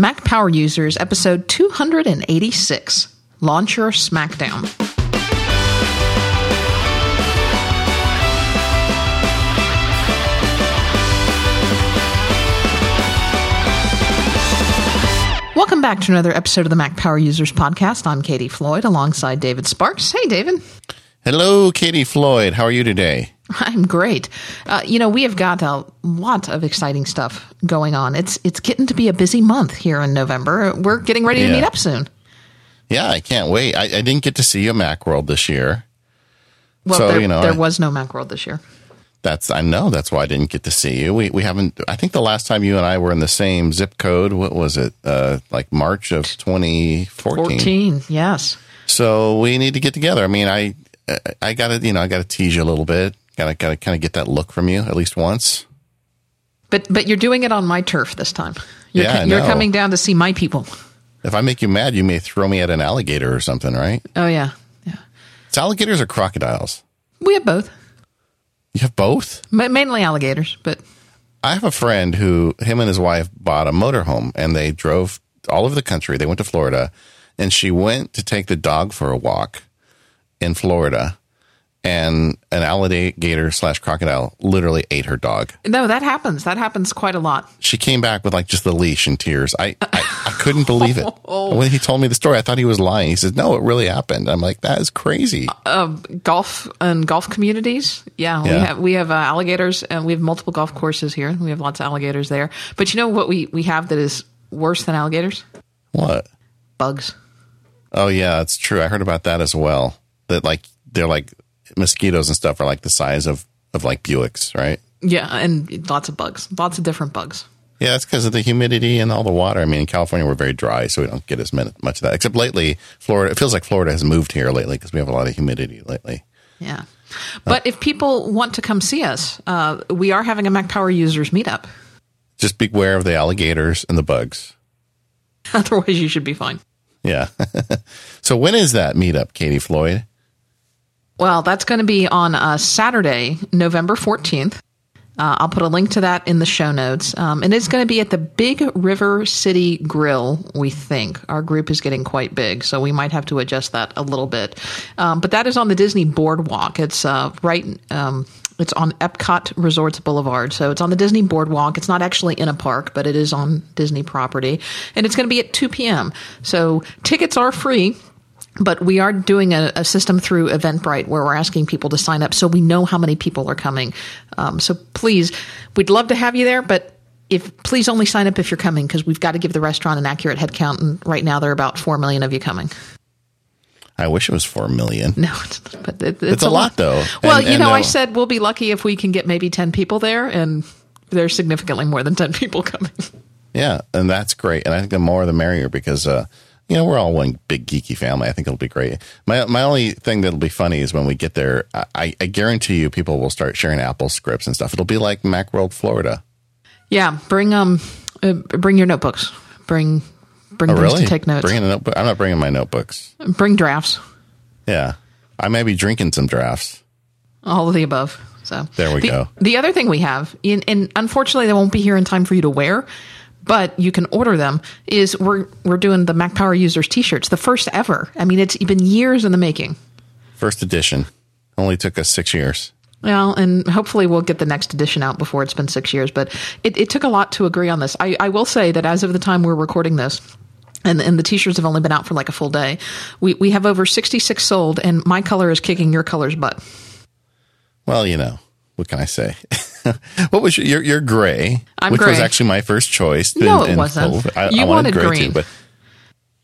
Mac Power Users, episode 286 Launcher Smackdown. Welcome back to another episode of the Mac Power Users Podcast. I'm Katie Floyd alongside David Sparks. Hey, David. Hello, Katie Floyd. How are you today? I'm great. Uh, you know, we have got a lot of exciting stuff going on. It's it's getting to be a busy month here in November. We're getting ready to meet up soon. Yeah, I can't wait. I, I didn't get to see you at Macworld this year. Well, So, there, you know, there I- was no Macworld this year. That's I know that's why I didn't get to see you. We we haven't. I think the last time you and I were in the same zip code, what was it? Uh, like March of 2014. 14, yes. So we need to get together. I mean, I I got to you know I got to tease you a little bit. Got to got to kind of get that look from you at least once. But but you're doing it on my turf this time. You're, Yeah, you're coming down to see my people. If I make you mad, you may throw me at an alligator or something, right? Oh yeah, yeah. It's alligators or crocodiles. We have both, You have both. Ma- mainly alligators, but I have a friend who, him and his wife bought a motorhome and they drove all over the country. They went to Florida and she went to take the dog for a walk in Florida and an alligator slash crocodile literally ate her dog. no, that happens. That happens quite a lot. She came back with like just the leash and tears. I, I, I couldn't believe it. When he told me the story, I thought he was lying. He said, no, it really happened. I'm like, that is crazy. golf and golf communities. Yeah, we have we have uh, alligators and we have multiple golf courses here. We have lots of alligators there. But you know what we we have that is worse than alligators? What? Bugs. Oh yeah, that's true. I heard about that as well. That like, they're like mosquitoes and stuff are like the size of, of like Buicks, right? Yeah, and lots of bugs. Lots of different bugs. Yeah, it's because of the humidity and all the water. I mean, in California, we're very dry, so we don't get as much of that. Except lately, Florida, it feels like Florida has moved here lately because we have a lot of humidity lately. Yeah. But if people want to come see us, uh, we are having a Mac Power users meetup. Just beware of the alligators and the bugs. Otherwise, you should be fine. Yeah. so when is that meetup, Katie Floyd? Well, that's going to be on uh, Saturday, November 14th. Uh, I'll put a link to that in the show notes. Um, and it's going to be at the Big River City Grill, we think. Our group is getting quite big, so we might have to adjust that a little bit. Um, but that is on the Disney Boardwalk. It's uh, right. Um, it's on Epcot Resorts Boulevard. So it's on the Disney Boardwalk. It's not actually in a park, but it is on Disney property. And it's going to be at 2 p.m. So tickets are free. But we are doing a, a system through Eventbrite where we're asking people to sign up so we know how many people are coming. Um, so please, we'd love to have you there, but if please only sign up if you're coming because we've got to give the restaurant an accurate head count. And right now there are about four million of you coming. I wish it was 4 million. No, it's, but it, it's, It's a lot, though. Well, And- you and, know, I said we'll be lucky if we can get maybe 10 people there, and there's significantly more than 10 people coming. Yeah, and that's great. And I think the more the merrier because uh, you know we're all one big geeky family. I think it'll be great. My my only thing that'll be funny is when we get there. I, I guarantee you, people will start sharing Apple scripts and stuff. It'll be like MacWorld Florida. yeah, bring um, uh, bring your notebooks. Bring bring Oh, things really? to take notes. Bringing a notebook. I'm not bringing my notebooks. bring drafts. Yeah, I may be drinking some drafts. all of the above. So There we the, go. The other thing we have, in, and unfortunately, they won't be here in time for you to wear, but you can order them. Is we're we're doing the Mac Power users T-shirts, the first ever. I mean, it's been years in the making. First edition only took us six years. Well, and hopefully we'll get the next edition out before it's been six years. But it, it took a lot to agree on this. I, I will say that as of the time we're recording this, and, and the t-shirts have only been out for like a full day, we, we have over 66 sold, and my color is kicking your color's butt. Well, you know what can I say? what was your your, your gray? I'm which was actually my first choice. No, in- it wasn't. full. I, You I wanted, wanted gray green. too, but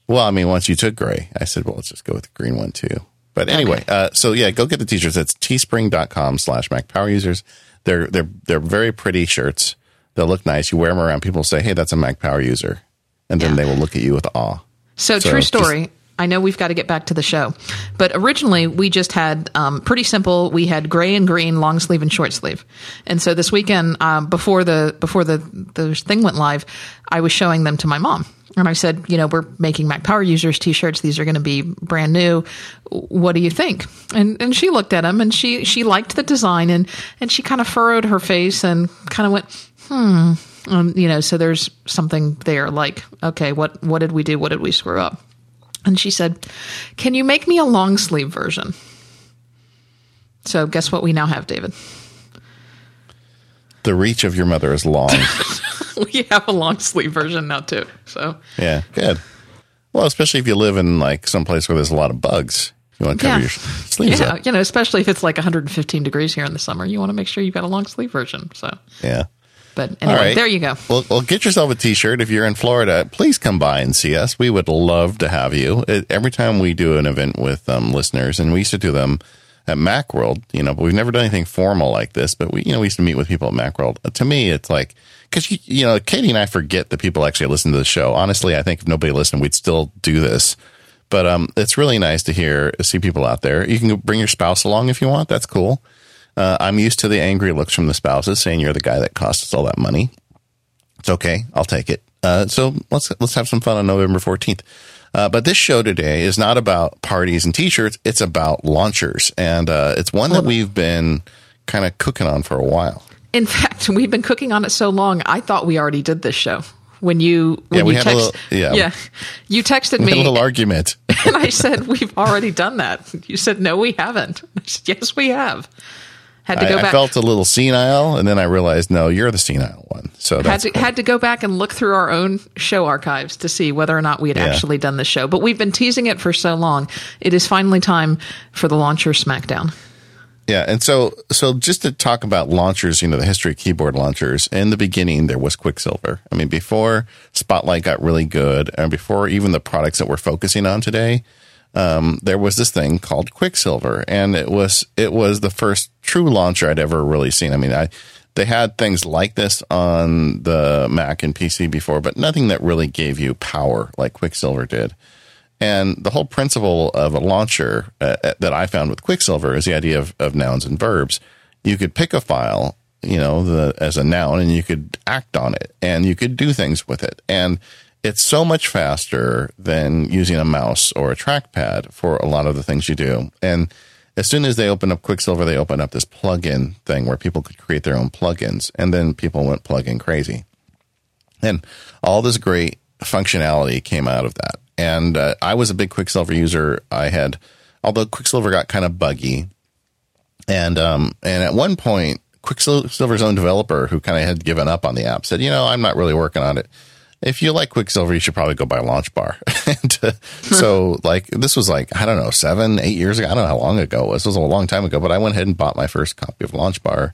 well, I mean, once you took gray, I said, well, let's just go with the green one too. But anyway, uh, so yeah, go get the t-shirts. That's teespring.com slash Mac Power Users. They're, they're, they're very pretty shirts. They'll look nice. You wear them around. People say, Hey, that's a Mac Power user. And then Yeah. they will look at you with awe. So, So true just- story. I know we've got to get back to the show, but originally we just had um, pretty simple. We had gray and green, long sleeve and short sleeve, and so this weekend um, before the before the the thing went live, I was showing them to my mom, and I said, you know, we're making Mac Power users T-shirts. These are going to be brand new. What do you think? And and she looked at them and she she liked the design and and she kind of furrowed her face and kind of went, hmm. Um, you know, so there's something there like, okay, what what did we do? What did we screw up? And she said, "Can you make me a long sleeve version?" So guess what we now have, David? The reach of your mother is long. we have a long sleeve version now too. So yeah, good. Well, especially if you live in like some place where there's a lot of bugs. You want to cover Yeah. your sleeves yeah, up. you know, especially if it's like 115 degrees here in the summer, you want to make sure you've got a long sleeve version. So, Yeah. But anyway, right. there you go. Well, well, get yourself a T-shirt. If you're in Florida, please come by and see us. We would love to have you. It, every time we do an event with um, listeners, and we used to do them at MacWorld, you know, but we've never done anything formal like this. But we, you know, we used to meet with people at MacWorld. To me, it's like because you, you know, Katie and I forget that people actually listen to the show. Honestly, I think if nobody listened, we'd still do this. But um, it's really nice to hear see people out there. You can bring your spouse along if you want. That's cool. Uh, I'm used to the angry looks from the spouses saying you're the guy that cost us all that money. It's okay. I'll take it. Uh, so let's let's have some fun on November 14th. Uh, but this show today is not about parties and t-shirts. It's about launchers, and uh, it's one that we've been kind of cooking on for a while. In fact, we've been cooking on it so long, I thought we already did this show. When you when Yeah, we you had a text, little- yeah. yeah you texted had a me little argument. and I said we've already done that. You said no, we haven't. I said, yes, we have. Had to I, go I back. felt a little senile, and then I realized, no, you're the senile one. So had to, cool. had to go back and look through our own show archives to see whether or not we had Yeah. actually done the show. But we've been teasing it for so long. It is finally time for the launcher smackdown. Yeah, and so so just to talk about launchers, you know, the history of keyboard launchers. In the beginning, there was Quicksilver. I mean, before Spotlight got really good, and before even the products that we're focusing on today, um, there was this thing called Quicksilver, and it was it was the first true launcher I'd ever really seen. I mean, I they had things like this on the Mac and PC before, but nothing that really gave you power like Quicksilver did. And the whole principle of a launcher uh, uh, that I found with Quicksilver is the idea of, of nouns and verbs. You could pick a file, you know, the, as a noun and you could act on it and you could do things with it. And it's so much faster than using a mouse or a trackpad for a lot of the things you do. And as soon as they opened up Quicksilver, they opened up this plugin thing where people could create their own plugins. And then people went plugin crazy. And all this great functionality came out of that. And uh, I was a big Quicksilver user. I had, although Quicksilver got kind of buggy, and um, and at one point, Quicksilver's own developer, who kind of had given up on the app, said, "You know, I'm not really working on it. If you like Quicksilver, you should probably go buy LaunchBar." and uh, so, like, this was like I don't know, seven, eight years ago. I don't know how long ago it was. This was a long time ago. But I went ahead and bought my first copy of LaunchBar.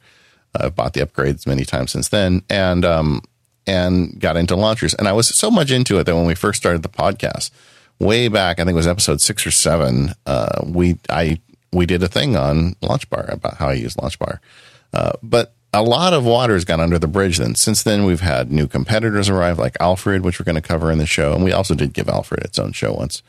I've bought the upgrades many times since then, and um, and got into launchers. And I was so much into it that when we first started the podcast, way back, I think it was episode six or seven, uh, we I we did a thing on LaunchBar about how I use LaunchBar. Uh, but a lot of water has gone under the bridge. Then since then, we've had new competitors arrive, like Alfred, which we're going to cover in the show, and we also did give Alfred its own show once.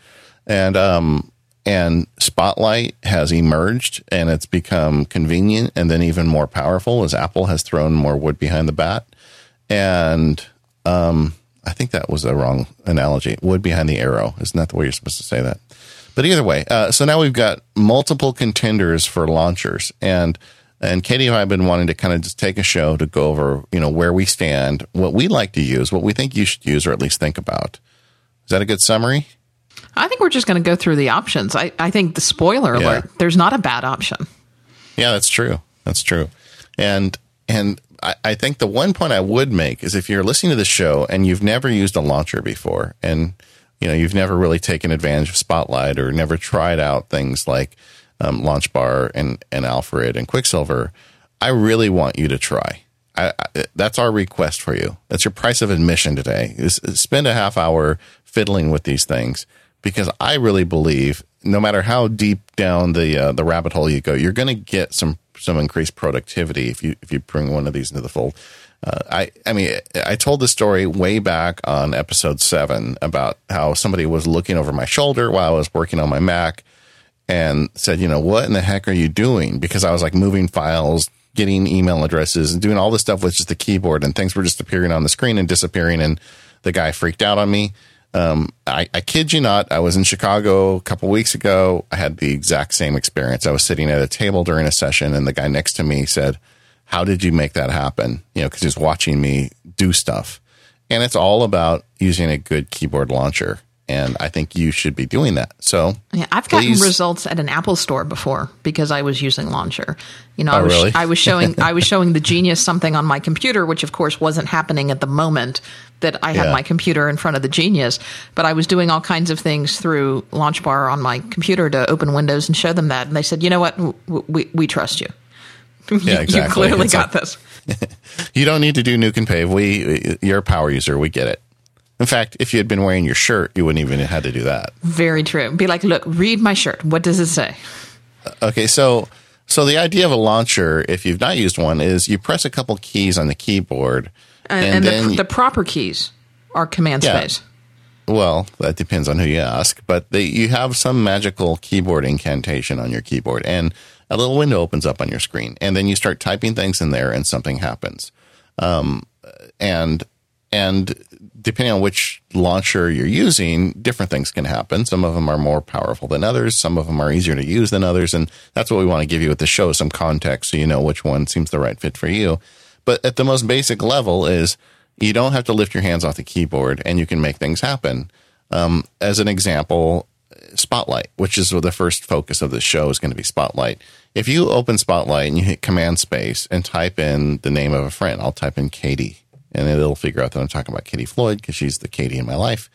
And um, and Spotlight has emerged, and it's become convenient, and then even more powerful as Apple has thrown more wood behind the bat. And um, I think that was a wrong analogy. Wood behind the arrow. Isn't that the way you're supposed to say that? But either way, uh, so now we've got multiple contenders for launchers, and and Katie and I have been wanting to kind of just take a show to go over, you know, where we stand, what we like to use, what we think you should use, or at least think about. Is that a good summary? I think we're just going to go through the options. I, I think the spoiler Yeah. alert, there's not a bad option. Yeah, that's true. That's true. And and I, I think the one point I would make is if you're listening to the show and you've never used a launcher before, and you know you've never really taken advantage of Spotlight or never tried out things like um, LaunchBar and and Alfred and Quicksilver, I really want you to try. I, I, that's our request for you. That's your price of admission today. Is spend a half hour fiddling with these things because I really believe no matter how deep down the uh, the rabbit hole you go, you're going to get some some increased productivity if you if you bring one of these into the fold. Uh, I I mean I told the story way back on episode seven about how somebody was looking over my shoulder while I was working on my Mac and said, you know, what in the heck are you doing? Because I was like moving files, getting email addresses, and doing all this stuff with just the keyboard, and things were just appearing on the screen and disappearing. And the guy freaked out on me. Um, I, I kid you not. I was in Chicago a couple weeks ago. I had the exact same experience. I was sitting at a table during a session, and the guy next to me said, how did you make that happen? You know, because he's watching me do stuff. And it's all about using a good keyboard launcher. And I think you should be doing that. So Yeah, I've gotten please- results at an Apple store before because I was using Launcher. You know, I Oh, was really? I was showing I was showing the genius something on my computer, which of course wasn't happening at the moment that I had Yeah. my computer in front of the genius. But I was doing all kinds of things through LaunchBar on my computer to open Windows and show them that, and they said, "You know what? W- We we trust you. You- Yeah, You clearly It's got like- this." You don't need to do nuke and pave. We, you're a power user. We get it. In fact, if you had been wearing your shirt, you wouldn't even have had to do that. Very true. Be like, look, read my shirt. What does it say? Okay, so so the idea of a launcher, if you've not used one, is you press a couple keys on the keyboard, And, and, and then the, the proper keys are command Yeah. space. well, that depends on who you ask, but they, you have some magical keyboard incantation on your keyboard, and a little window opens up on your screen, and then you start typing things in there, and something happens. Um, and and depending on which launcher you're using, different things can happen. Some of them are more powerful than others. Some of them are easier to use than others, and that's what we want to give you with the show: some context, so you know which one seems the right fit for you. But at the most basic level, is you don't have to lift your hands off the keyboard, and you can make things happen. Um, as an example, Spotlight, which is the first focus of the show, is going to be Spotlight. If you open Spotlight and you hit Command Space and type in the name of a friend, I'll type in Katie, and it'll figure out that I'm talking about Katie Floyd because she's the Katie in my life.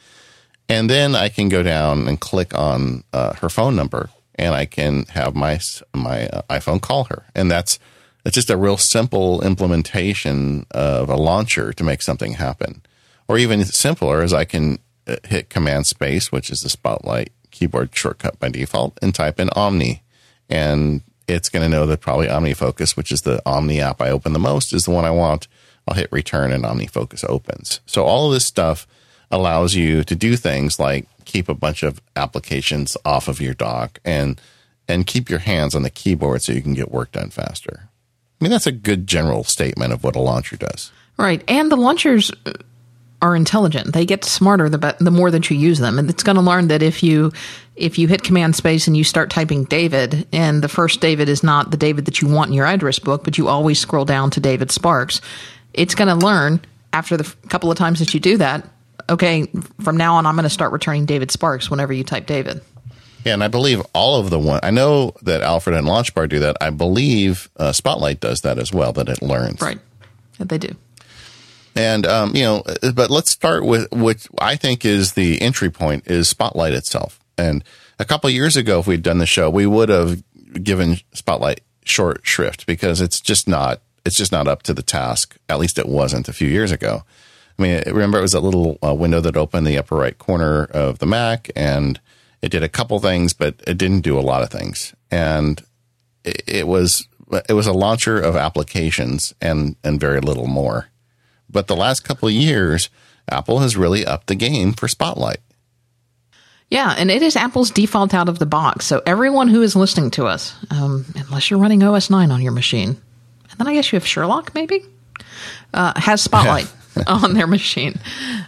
And then I can go down and click on uh, her phone number, and I can have my my uh, iPhone call her, and that's it's just a real simple implementation of a launcher to make something happen. Or even simpler is I can uh, hit Command Space, which is the Spotlight keyboard shortcut by default, and type in Omni, and it's going to know that probably OmniFocus, which is the Omni app I open the most, is the one I want. I'll hit return and OmniFocus opens. So all of this stuff allows you to do things like keep a bunch of applications off of your dock and and keep your hands on the keyboard so you can get work done faster. I mean that's a good general statement of what a launcher does. Right. And the launchers uh, are intelligent. They get smarter the, be- the more that you use them. And it's going to learn that if you if you hit command space and you start typing David and the first David is not the David that you want in your address book, but you always scroll down to David Sparks, it's going to learn after the f- couple of times that you do that, okay, from now on I'm going to start returning David Sparks whenever you type David. Yeah, and I believe all of the one. I know that Alfred and LaunchBar do that. I believe uh, Spotlight does that as well. That it learns. Right. That they do. And um, you know, but let's start with what I think is the entry point is Spotlight itself. And a couple of years ago, if we'd done the show, we would have given Spotlight short shrift because it's just not it's just not up to the task. At least it wasn't a few years ago. I mean, remember it was a little uh, window that opened the upper right corner of the Mac, and it did a couple things, but it didn't do a lot of things. And it, it was it was a launcher of applications and and very little more. But the last couple of years, Apple has really upped the game for Spotlight. Yeah, and it is Apple's default out of the box. So everyone who is listening to us, um, unless you're running OS 9 on your machine, and then I guess you have Sherlock maybe, uh, has Spotlight on their machine.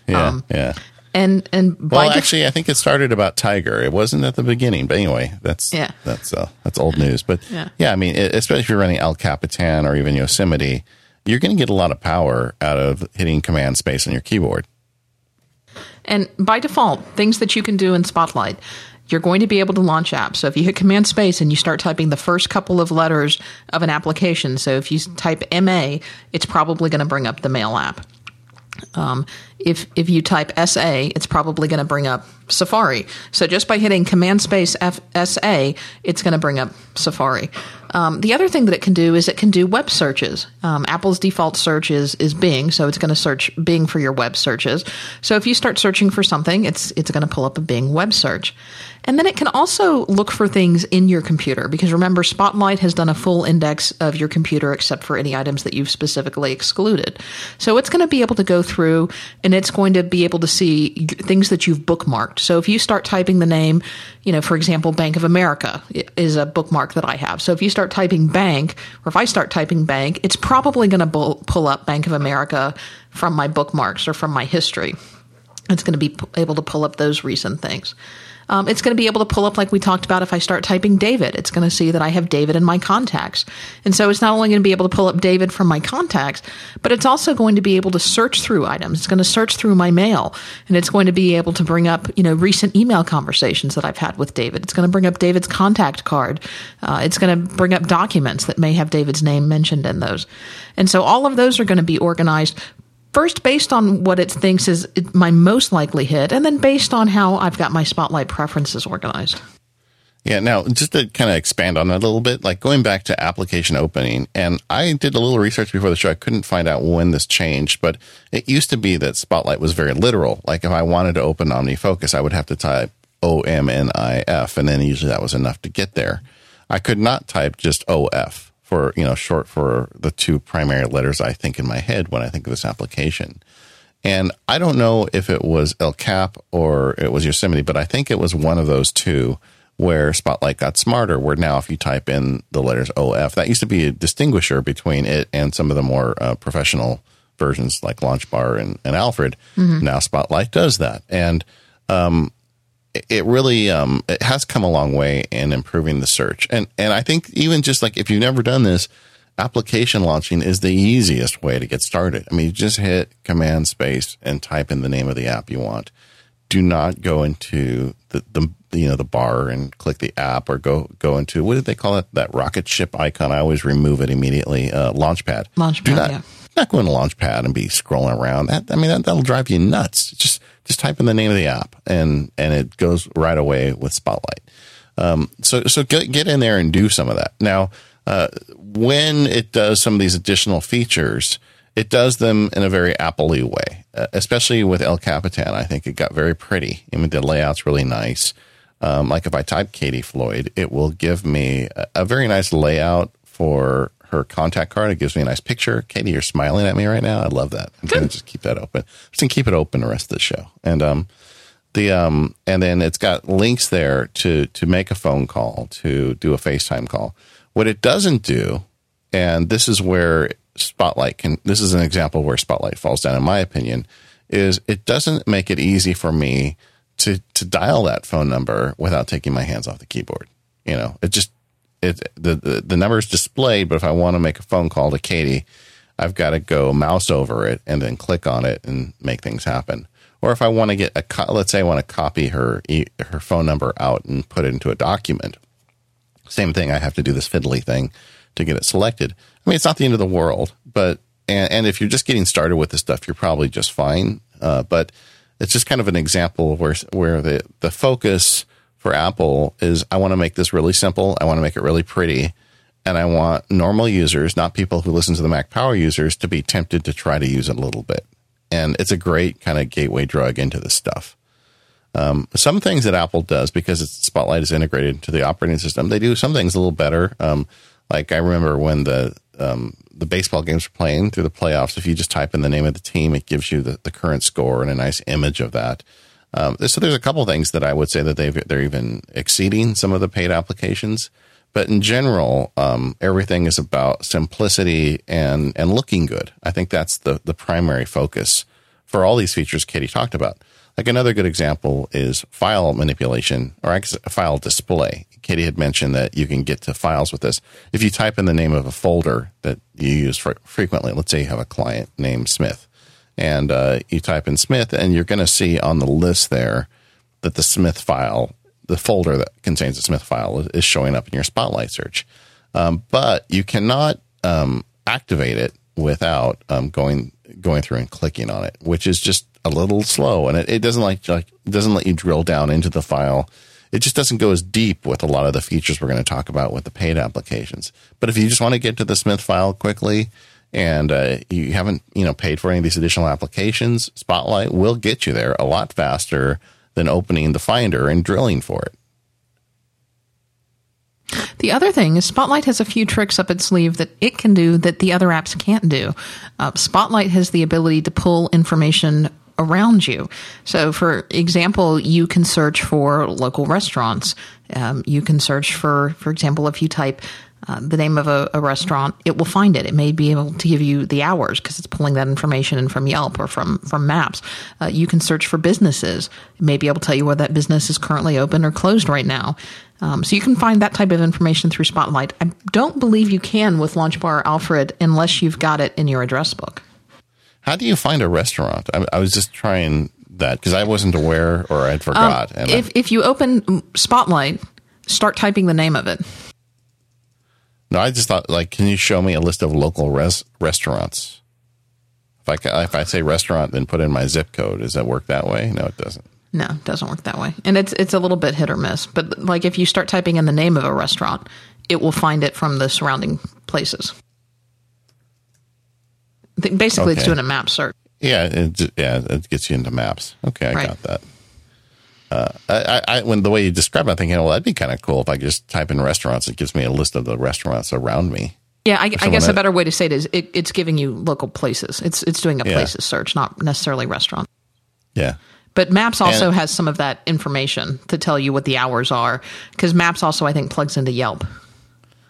Yeah, Um, yeah. And and Well, def- actually, I think it started about Tiger. It wasn't at the beginning, but anyway, that's Yeah. that's uh, that's old news. But Yeah. yeah, I mean, it, especially if you're running El Capitan or even Yosemite, you're going to get a lot of power out of hitting Command Space on your keyboard. And by default, things that you can do in Spotlight, you're going to be able to launch apps. So if you hit Command Space and you start typing the first couple of letters of an application, so if you type MA, it's probably going to bring up the Mail app. Um, if if you type SA, it's probably going to bring up Safari. So just by hitting Command Space F- SA, it's going to bring up Safari. Um, the other thing that it can do is it can do web searches. Um, Apple's default search is is Bing, so it's going to search Bing for your web searches. So if you start searching for something, it's it's going to pull up a Bing web search. And then it can also look for things in your computer because remember, Spotlight has done a full index of your computer except for any items that you've specifically excluded. So it's going to be able to go through and it's going to be able to see things that you've bookmarked. So if you start typing the name, you know, for example, Bank of America is a bookmark that I have. So if you start typing bank, or if I start typing bank, it's probably going to pull up Bank of America from my bookmarks or from my history. It's going to be able to pull up those recent things. Um, it's going to be able to pull up, like we talked about, if I start typing David, it's going to see that I have David in my contacts. And so it's not only going to be able to pull up David from my contacts, but it's also going to be able to search through items. It's going to search through my mail and it's going to be able to bring up, you know, recent email conversations that I've had with David. It's going to bring up David's contact card. Uh, it's going to bring up documents that may have David's name mentioned in those. And so all of those are going to be organized First, based on what it thinks is my most likely hit, and then based on how I've got my spotlight preferences organized. Yeah, now just to kind of expand on that a little bit, like going back to application opening, and I did a little research before the show. I couldn't find out when this changed, but it used to be that Spotlight was very literal. Like if I wanted to open OmniFocus, I would have to type O M N I F, and then usually that was enough to get there. I could not type just O F for you know short for the two primary letters I think in my head when I think of this application. And I don't know if it was El Cap or it was Yosemite, but I think it was one of those two where Spotlight got smarter. Where now, if you type in the letters OF, that used to be a distinguisher between it and some of the more uh, professional versions like LaunchBar and, and Alfred. Mm-hmm. Now Spotlight does that, and um, it really um, it has come a long way in improving the search. And and I think even just like if you've never done this, application launching is the easiest way to get started. I mean, you just hit command space and type in the name of the app you want. Do not go into the, the you know the bar and click the app or go go into what did they call it that rocket ship icon? I always remove it immediately. Uh, Launchpad. Launchpad. Do not, yeah. not go into Launchpad and be scrolling around. That I mean that, that'll drive you nuts. Just just type in the name of the app and and it goes right away with Spotlight. Um, so so get get in there and do some of that. Now, uh, when it does some of these additional features, it does them in a very Apple way, uh, especially with El Capitan. I think it got very pretty. I mean, the layout's really nice. Um, like if I type Katie Floyd, it will give me a, a very nice layout for her contact card. It gives me a nice picture. Katie, you're smiling at me right now. I love that. I'm going to just keep that open. Just gonna keep it open the rest of the show. And um, the um, and then it's got links there to to make a phone call, to do a FaceTime call. What it doesn't do, and this is where Spotlight can. This is an example where Spotlight falls down, in my opinion, is it doesn't make it easy for me to to dial that phone number without taking my hands off the keyboard. You know, it just it the, the, the number is displayed, but if I want to make a phone call to Katie, I've got to go mouse over it and then click on it and make things happen. Or if I want to get a, co- let's say I want to copy her her phone number out and put it into a document, same thing. I have to do this fiddly thing to get it selected. I mean, it's not the end of the world, but and, and if you're just getting started with this stuff, you're probably just fine. Uh, but it's just kind of an example of where where the the focus for Apple is I want to make this really simple. I want to make it really pretty. And I want normal users, not people who listen to the Mac Power users, to be tempted to try to use it a little bit. And it's a great kind of gateway drug into this stuff. Um, some things that Apple does because its Spotlight is integrated into the operating system, they do some things a little better. Um, like I remember when the um, the baseball games were playing through the playoffs, if you just type in the name of the team, it gives you the, the current score and a nice image of that. Um, so there's a couple things that I would say that they they're even exceeding some of the paid applications. But in general, um, everything is about simplicity and and looking good. I think that's the the primary focus for all these features Katie talked about. Like another good example is file manipulation or file display. Katie had mentioned that you can get to files with this. If you type in the name of a folder that you use frequently, let's say you have a client named Smith, and uh, you type in Smith, and you're going to see on the list there that the Smith file, the folder that contains the Smith file, is showing up in your Spotlight search. Um, but you cannot um, activate it without um, going going through and clicking on it, which is just a little slow, and it, it doesn't like, like doesn't let you drill down into the file. It just doesn't go as deep with a lot of the features we're going to talk about with the paid applications. But if you just want to get to the Smith file quickly, and uh, you haven't you know paid for any of these additional applications, Spotlight will get you there a lot faster than opening the Finder and drilling for it. The other thing is Spotlight has a few tricks up its sleeve that it can do that the other apps can't do. Uh, Spotlight has the ability to pull information around you. So, for example, you can search for local restaurants. Um, you can search for, for example, if you type uh, the name of a, a, restaurant, it will find it. It may be able to give you the hours because it's pulling that information in from Yelp or from from Maps. Uh, you can search for businesses. It may be able to tell you whether that business is currently open or closed right now. Um, so you can find that type of information through Spotlight. I don't believe you can with LaunchBar Alfred unless you've got it in your address book. How do you find a restaurant? I, I was just trying that because I wasn't aware or I'd forgot. Um, if, I, if you open Spotlight, start typing the name of it. No, I just thought like, can you show me a list of local res- restaurants? If I if I say restaurant, then put in my zip code. Does that work that way? No, it doesn't. No, it doesn't work that way. And it's it's a little bit hit or miss. But like if you start typing in the name of a restaurant, it will find it from the surrounding places. Basically, okay. it's doing a map search. Yeah, it, yeah, it gets you into maps. Okay, I right. got that. Uh, I, I, when the way you describe it, I'm thinking, well, that'd be kind of cool if I just type in restaurants. It gives me a list of the restaurants around me. Yeah, I, I guess that, a better way to say it is it, it's giving you local places. It's it's doing a yeah. places search, not necessarily restaurant. Yeah. But Maps also and, has some of that information to tell you what the hours are because Maps also I think plugs into Yelp.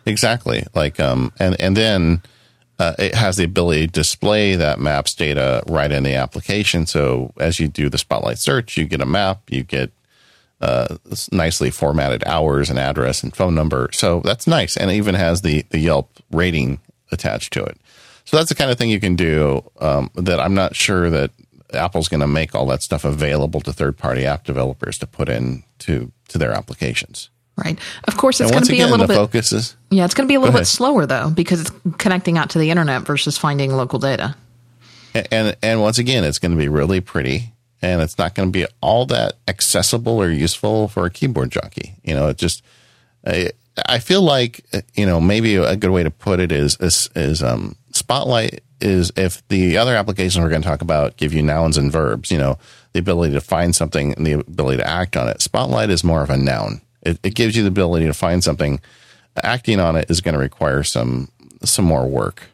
Exactly. Like um and and then uh, it has the ability to display that maps data right in the application. So as you do the Spotlight search, you get a map, you get uh, nicely formatted hours and address and phone number. So that's nice, and it even has the the Yelp rating attached to it. So that's the kind of thing you can do um, that I'm not sure that Apple's going to make all that stuff available to third party app developers to put in to to their applications. Right. Of course, it's going to be again, a little bit. Focuses. Yeah, it's going to be a little bit slower though because it's connecting out to the internet versus finding local data. And and, and once again, it's going to be really pretty, and it's not going to be all that accessible or useful for a keyboard jockey. You know, it just. I, I feel like you know maybe a good way to put it is is, is um, Spotlight is if the other applications we're going to talk about give you nouns and verbs, you know, the ability to find something and the ability to act on it. Spotlight is more of a noun. It, it gives you the ability to find something. Acting on it is going to require some some more work.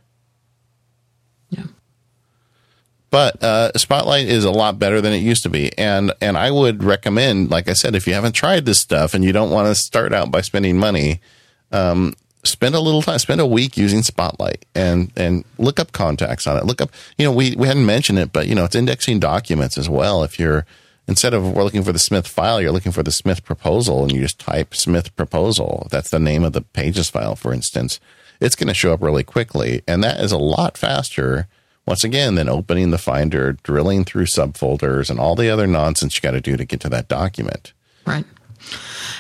Yeah. But uh, Spotlight is a lot better than it used to be, and and I would recommend, like I said, if you haven't tried this stuff and you don't want to start out by spending money, um, spend a little time, spend a week using Spotlight and and look up contacts on it. Look up, you know, we we hadn't mentioned it, but you know, it's indexing documents as well. If you're instead of we're looking for the Smith file, you're looking for the Smith proposal, and you just type Smith proposal. That's the name of the pages file, for instance. It's going to show up really quickly, and that is a lot faster. Once again, than opening the Finder, drilling through subfolders, and all the other nonsense you got to do to get to that document. Right.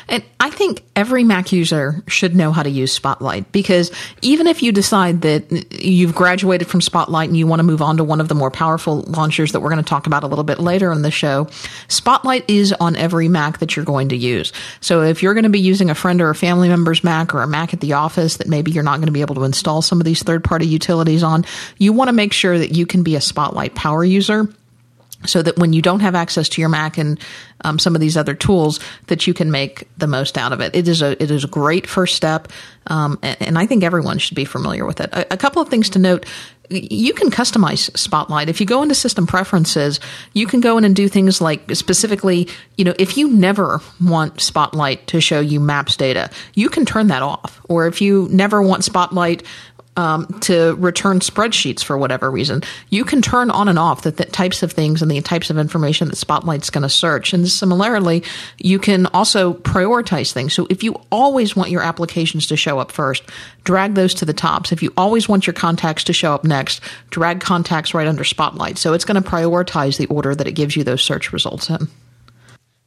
And I think every Mac user should know how to use Spotlight because even if you decide that you've graduated from Spotlight and you want to move on to one of the more powerful launchers that we're going to talk about a little bit later in the show, Spotlight is on every Mac that you're going to use. So if you're going to be using a friend or a family member's Mac or a Mac at the office that maybe you're not going to be able to install some of these third party utilities on, you want to make sure that you can be a Spotlight power user so that when you don't have access to your Mac and um, some of these other tools, that you can make the most out of it. It is a it is a great first step, um, and, and, I think everyone should be familiar with it. A, a, couple of things to note: you can customize Spotlight. If you go into System Preferences, you can go in and do things like specifically, you know, if you never want Spotlight to show you Maps data, you can turn that off. Or if you never want Spotlight um, to return spreadsheets for whatever reason, you can turn on and off the, the types of things and the types of information that Spotlight's going to search. And similarly, you can also prioritize things. So if you always want your applications to show up first, drag those to the tops. If you always want your contacts to show up next, drag contacts right under Spotlight. So it's going to prioritize the order that it gives you those search results in.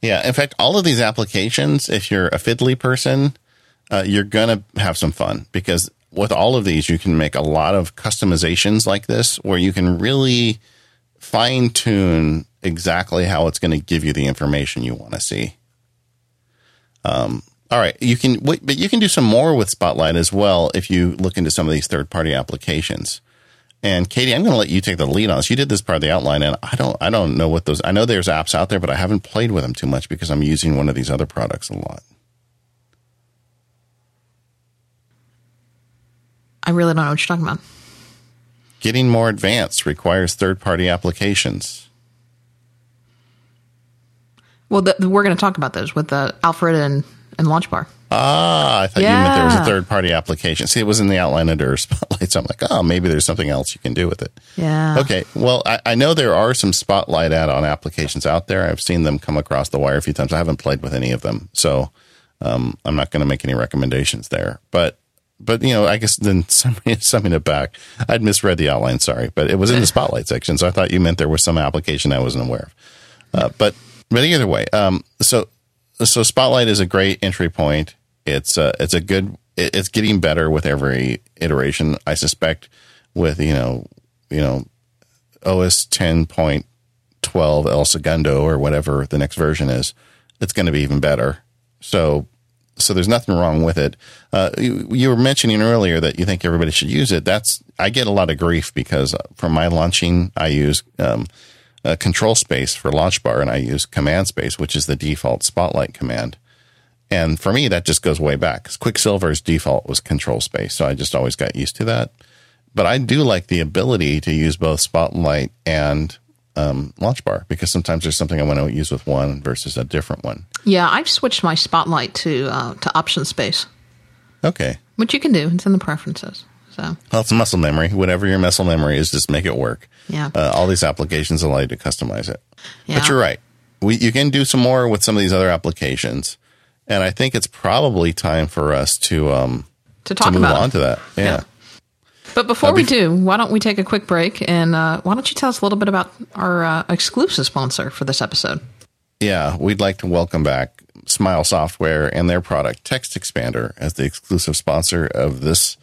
Yeah. In fact, all of these applications, if you're a fiddly person, uh, you're going to have some fun because with all of these, you can make a lot of customizations like this where you can really fine tune exactly how it's going to give you the information you want to see. Um, all right, you can, but you can do some more with Spotlight as well if you look into some of these third party applications. And Katie, I'm going to let you take the lead on this. You did this part of the outline, and I don't, I don't know what those. I know there's apps out there, but I haven't played with them too much because I'm using one of these other products a lot. I really don't know what you're talking about. Getting more advanced requires third party applications. Well, the, the, we're going to talk about those with the Alfred and in LaunchBar. Ah, I thought you meant there was a third party application. See, it was in the outline under Spotlight. So I'm like, oh, maybe there's something else you can do with it. Yeah. Okay. Well, I, I know there are some Spotlight add on applications out there. I've seen them come across the wire a few times. I haven't played with any of them. So um, I'm not going to make any recommendations there. But, but, you know, I guess then summing, it back, I'd misread the outline. Sorry. But it was in the Spotlight section. So I thought you meant there was some application I wasn't aware of. Uh, but, but either way, um, so, so Spotlight is a great entry point. It's uh, it's a good. it- It's getting better with every iteration. I suspect with you know you know OS ten point twelve El Segundo or whatever the next version is, it's going to be even better. So so there's nothing wrong with it. Uh, you, you were mentioning earlier that you think everybody should use it. That's I get a lot of grief because for my launching, I use um, control space for LaunchBar, and I use command space, which is the default Spotlight command. And for me, that just goes way back. 'cause Quicksilver's default was control space, so I just always got used to that. But I do like the ability to use both Spotlight and um, LaunchBar because sometimes there's something I want to use with one versus a different one. Yeah, I've switched my Spotlight to uh, to option space, Okay. which you can do. It's in the preferences. So Well, it's muscle memory. Whatever your muscle memory is, just make it work. Yeah. Uh, all these applications allow you to customize it. Yeah. But you're right. We, you can do some more with some of these other applications. And I think it's probably time for us to, um, to talk to move about on them. to that. Yeah. Yeah. But before Uh, we do, why don't we take a quick break and uh, why don't you tell us a little bit about our uh, exclusive sponsor for this episode? Yeah, we'd like to welcome back Smile Software and their product Text Expander as the exclusive sponsor of this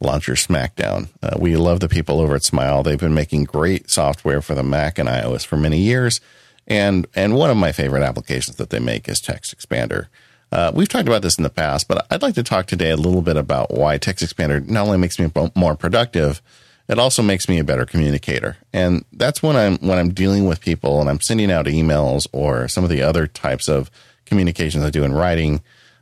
Launcher Smackdown. Uh, we love the people over at Smile. They've been making great software for the Mac and iOS for many years, and and one of my favorite applications that they make is Text Expander. Uh, we've talked about this in the past, but I'd like to talk today a little bit about why Text Expander not only makes me more productive, it also makes me a better communicator. And that's when I'm when I'm dealing with people and I'm sending out emails or some of the other types of communications I do in writing.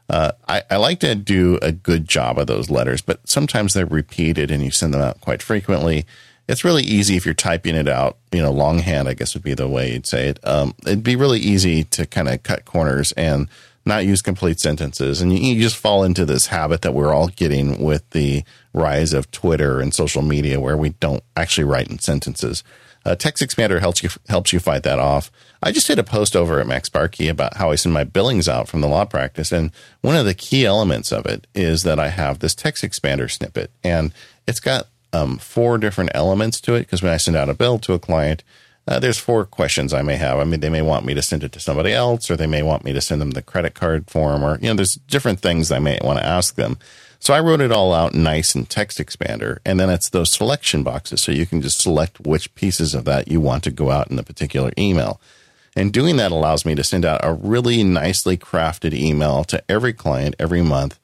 Uh, I, I like to do a good job of those letters, but sometimes they're repeated and you send them out quite frequently. It's really easy if you're typing it out, you know, longhand, I guess would be the way you'd say it. Um, it'd be really easy to kind of cut corners and not use complete sentences. And you, you just fall into this habit that we're all getting with the rise of Twitter and social media where we don't actually write in sentences. Uh, Text Expander helps you helps you fight that off. I just did a post over at MacSparky about how I send my billings out from the law practice, and one of the key elements of it is that I have this Text Expander snippet, and it's got um, four different elements to it because when I send out a bill to a client, uh, there's four questions I may have. I mean, they may want me to send it to somebody else, or they may want me to send them the credit card form, or you know, there's different things I may want to ask them. So I wrote it all out nice in Text Expander, and then it's those selection boxes, so you can just select which pieces of that you want to go out in the particular email. And doing that allows me to send out a really nicely crafted email to every client every month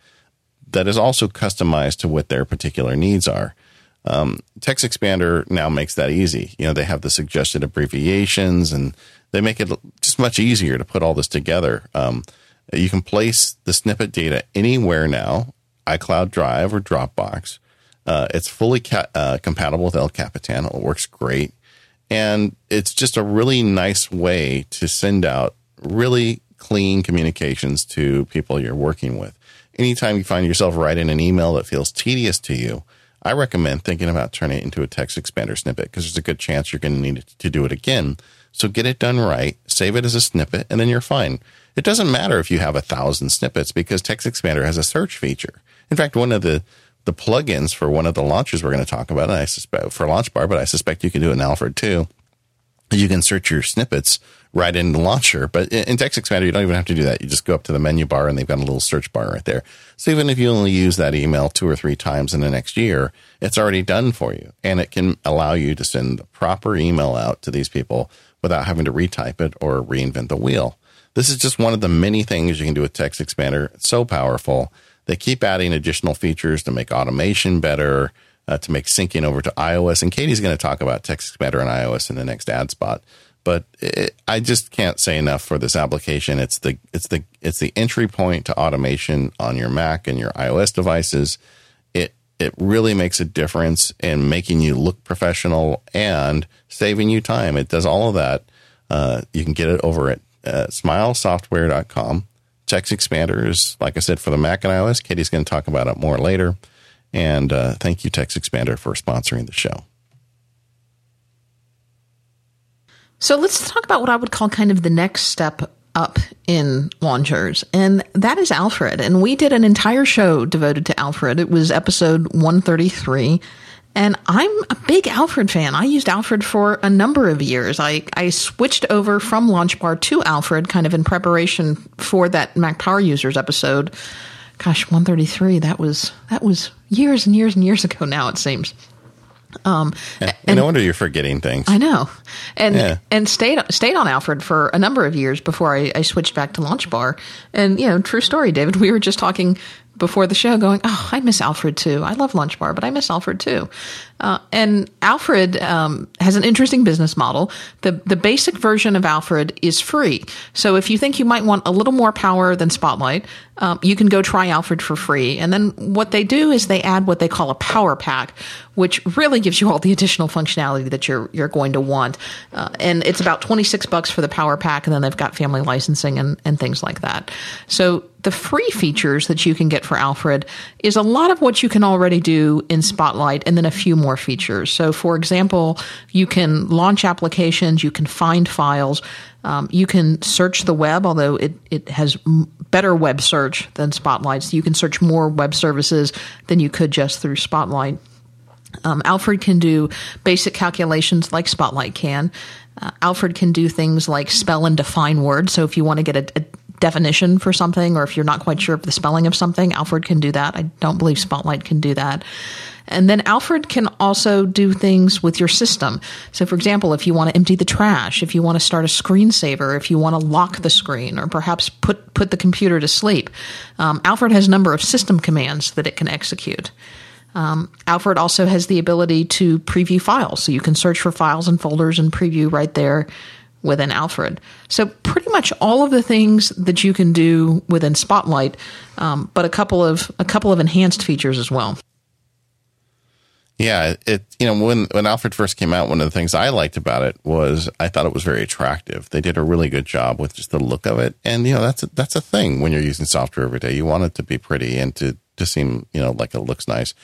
that is also customized to what their particular needs are. Um, Text Expander now makes that easy. You know, they have the suggested abbreviations and they make it just much easier to put all this together. Um, you can place the snippet data anywhere now, iCloud Drive or Dropbox. Uh, it's fully ca- uh, compatible with El Capitan. It works great. And it's just a really nice way to send out really clean communications to people you're working with. Anytime you find yourself writing an email that feels tedious to you, I recommend thinking about turning it into a text expander snippet because there's a good chance you're going to need to do it again. So get it done right, save it as a snippet, and then you're fine. It doesn't matter if you have a thousand snippets because Text Expander has a search feature. In fact, one of the the plugins for one of the launchers we're going to talk about, and I suspect for LaunchBar, but I suspect you can do it in Alfred too. You can search your snippets right in the launcher, but in Text Expander, you don't even have to do that. You just go up to the menu bar and they've got a little search bar right there. So even if you only use that email two or three times in the next year, it's already done for you. And it can allow you to send the proper email out to these people without having to retype it or reinvent the wheel. This is just one of the many things you can do with Text Expander. It's so powerful. They keep adding additional features to make automation better, uh, to make syncing over to iOS. And Katie's going to talk about Text Expander and iOS in the next ad spot. But it, I just can't say enough for this application. It's the it's the it's the entry point to automation on your Mac and your iOS devices. It it really makes a difference in making you look professional and saving you time. It does all of that. Uh, you can get it over at uh, smilesoftware.com. Text Expander is, like I said, for the Mac and iOS. Katie's going to talk about it more later. And uh, thank you, Text Expander, for sponsoring the show. So let's talk about what I would call kind of the next step up in launchers, and that is Alfred. And we did an entire show devoted to Alfred. It was episode 133. And I'm a big Alfred fan. I used Alfred for a number of years. I, I switched over from LaunchBar to Alfred kind of in preparation for that Mac Power Users episode. Gosh, 133. That was that was years and years and years ago now it seems. Um, yeah, and no wonder you're forgetting things. I know, and yeah. and stayed stayed on Alfred for a number of years before I, I switched back to LaunchBar. And you know, true story, David. We were just talking before the show, going, "Oh, I miss Alfred too. I love LaunchBar, but I miss Alfred too." Uh, and Alfred um, has an interesting business model. the The basic version of Alfred is free. So if you think you might want a little more power than Spotlight, um, you can go try Alfred for free. And then what they do is they add what they call a power pack, which really gives you all the additional functionality that you're you're going to want. Uh, and it's about twenty six bucks for the power pack, and then they've got family licensing and and things like that. So the free features that you can get for Alfred is a lot of what you can already do in Spotlight, and then a few more features. So, for example, you can launch applications, you can find files. Um, you can search the web, although it, it has better web search than Spotlight. So you can search more web services than you could just through Spotlight. Um, Alfred can do basic calculations like Spotlight can. Uh, Alfred can do things like spell and define words. So if you want to get a, a, definition for something, or if you're not quite sure of the spelling of something, Alfred can do that. I don't believe Spotlight can do that. And then Alfred can also do things with your system. So, for example, if you want to empty the trash, if you want to start a screensaver, if you want to lock the screen, or perhaps put, put the computer to sleep, um, Alfred has a number of system commands that it can execute. Um, Alfred also has the ability to preview files. So you can search for files and folders and preview right there within Alfred. So pretty much all of the things that you can do within Spotlight, um, but a couple of a couple of enhanced features as well. Yeah, it you know when when Alfred first came out, one of the things I liked about it was I thought it was very attractive. They did a really good job with just the look of it, and you know that's a, that's a thing when you're using software every day. You want it to be pretty and to to seem you know like it looks nice.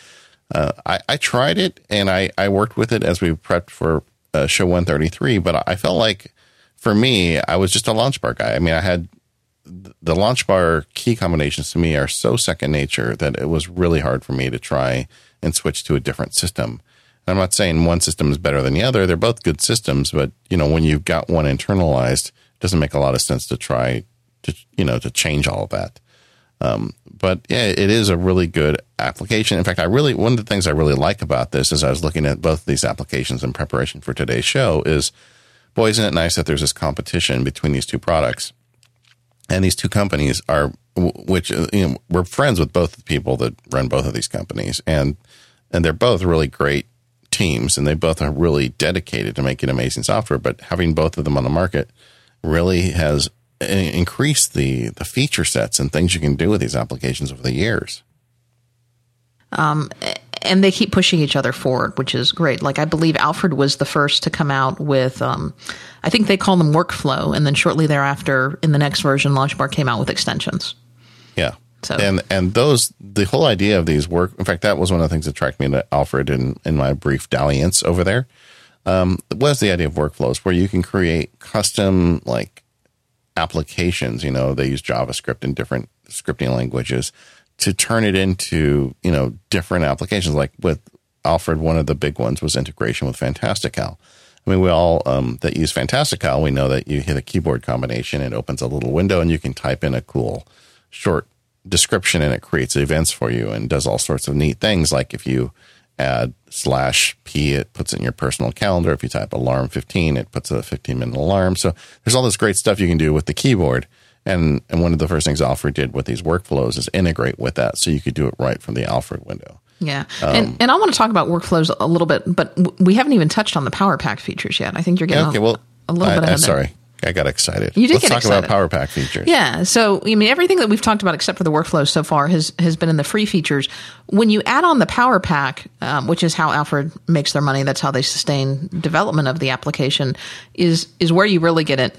Uh, I, I tried it and I I worked with it as we prepped for uh, show 133, but I felt like for me I was just a LaunchBar guy. I mean I had the LaunchBar key combinations to me are so second nature that it was really hard for me to try and switch to a different system. I'm not saying one system is better than the other. They're both good systems, but you know, when you've got one internalized, it doesn't make a lot of sense to try to, you know, to change all of that. Um, but yeah, it is a really good application. In fact, I really, one of the things I really like about this as I was looking at both these applications in preparation for today's show is, boy, isn't it nice that there's this competition between these two products? And these two companies are, which, you know, we're friends with both the people that run both of these companies. And and they're both really great teams and they both are really dedicated to making amazing software but having both of them on the market really has increased the the feature sets and things you can do with these applications over the years um, and they keep pushing each other forward, which is great. Like I believe Alfred was the first to come out with, um, I think they call them workflow, and then shortly thereafter, in the next version, LaunchBar came out with extensions. Yeah, so and and those the whole idea of these work. In fact, that was one of the things that attracted me to Alfred in in my brief dalliance over there. Um, was the idea of workflows where you can create custom like applications. You know, they use JavaScript and different scripting languages to turn it into you know different applications. Like with Alfred, one of the big ones was integration with Fantastical. I mean, we all um, that use Fantastical, we know that you hit a keyboard combination, it opens a little window, and you can type in a cool short description and it creates events for you and does all sorts of neat things. Like if you add slash p, it puts it in your personal calendar. If you type alarm 15, it puts a 15 minute alarm. So there's all this great stuff you can do with the keyboard. And, and one of the first things Alfred did with these workflows is integrate with that so you could do it right from the Alfred window. Yeah. Um, and, and I want to talk about workflows a little bit, but we haven't even touched on the Power Pack features yet. I think you're getting okay, well, a, a little I, bit ahead. Sorry. I got excited. You did Let's get talk excited. about Power Pack features. Yeah. So, I mean, everything that we've talked about except for the workflows so far has, has been in the free features. When you add on the Power Pack, um, which is how Alfred makes their money, that's how they sustain development of the application, is, is where you really get it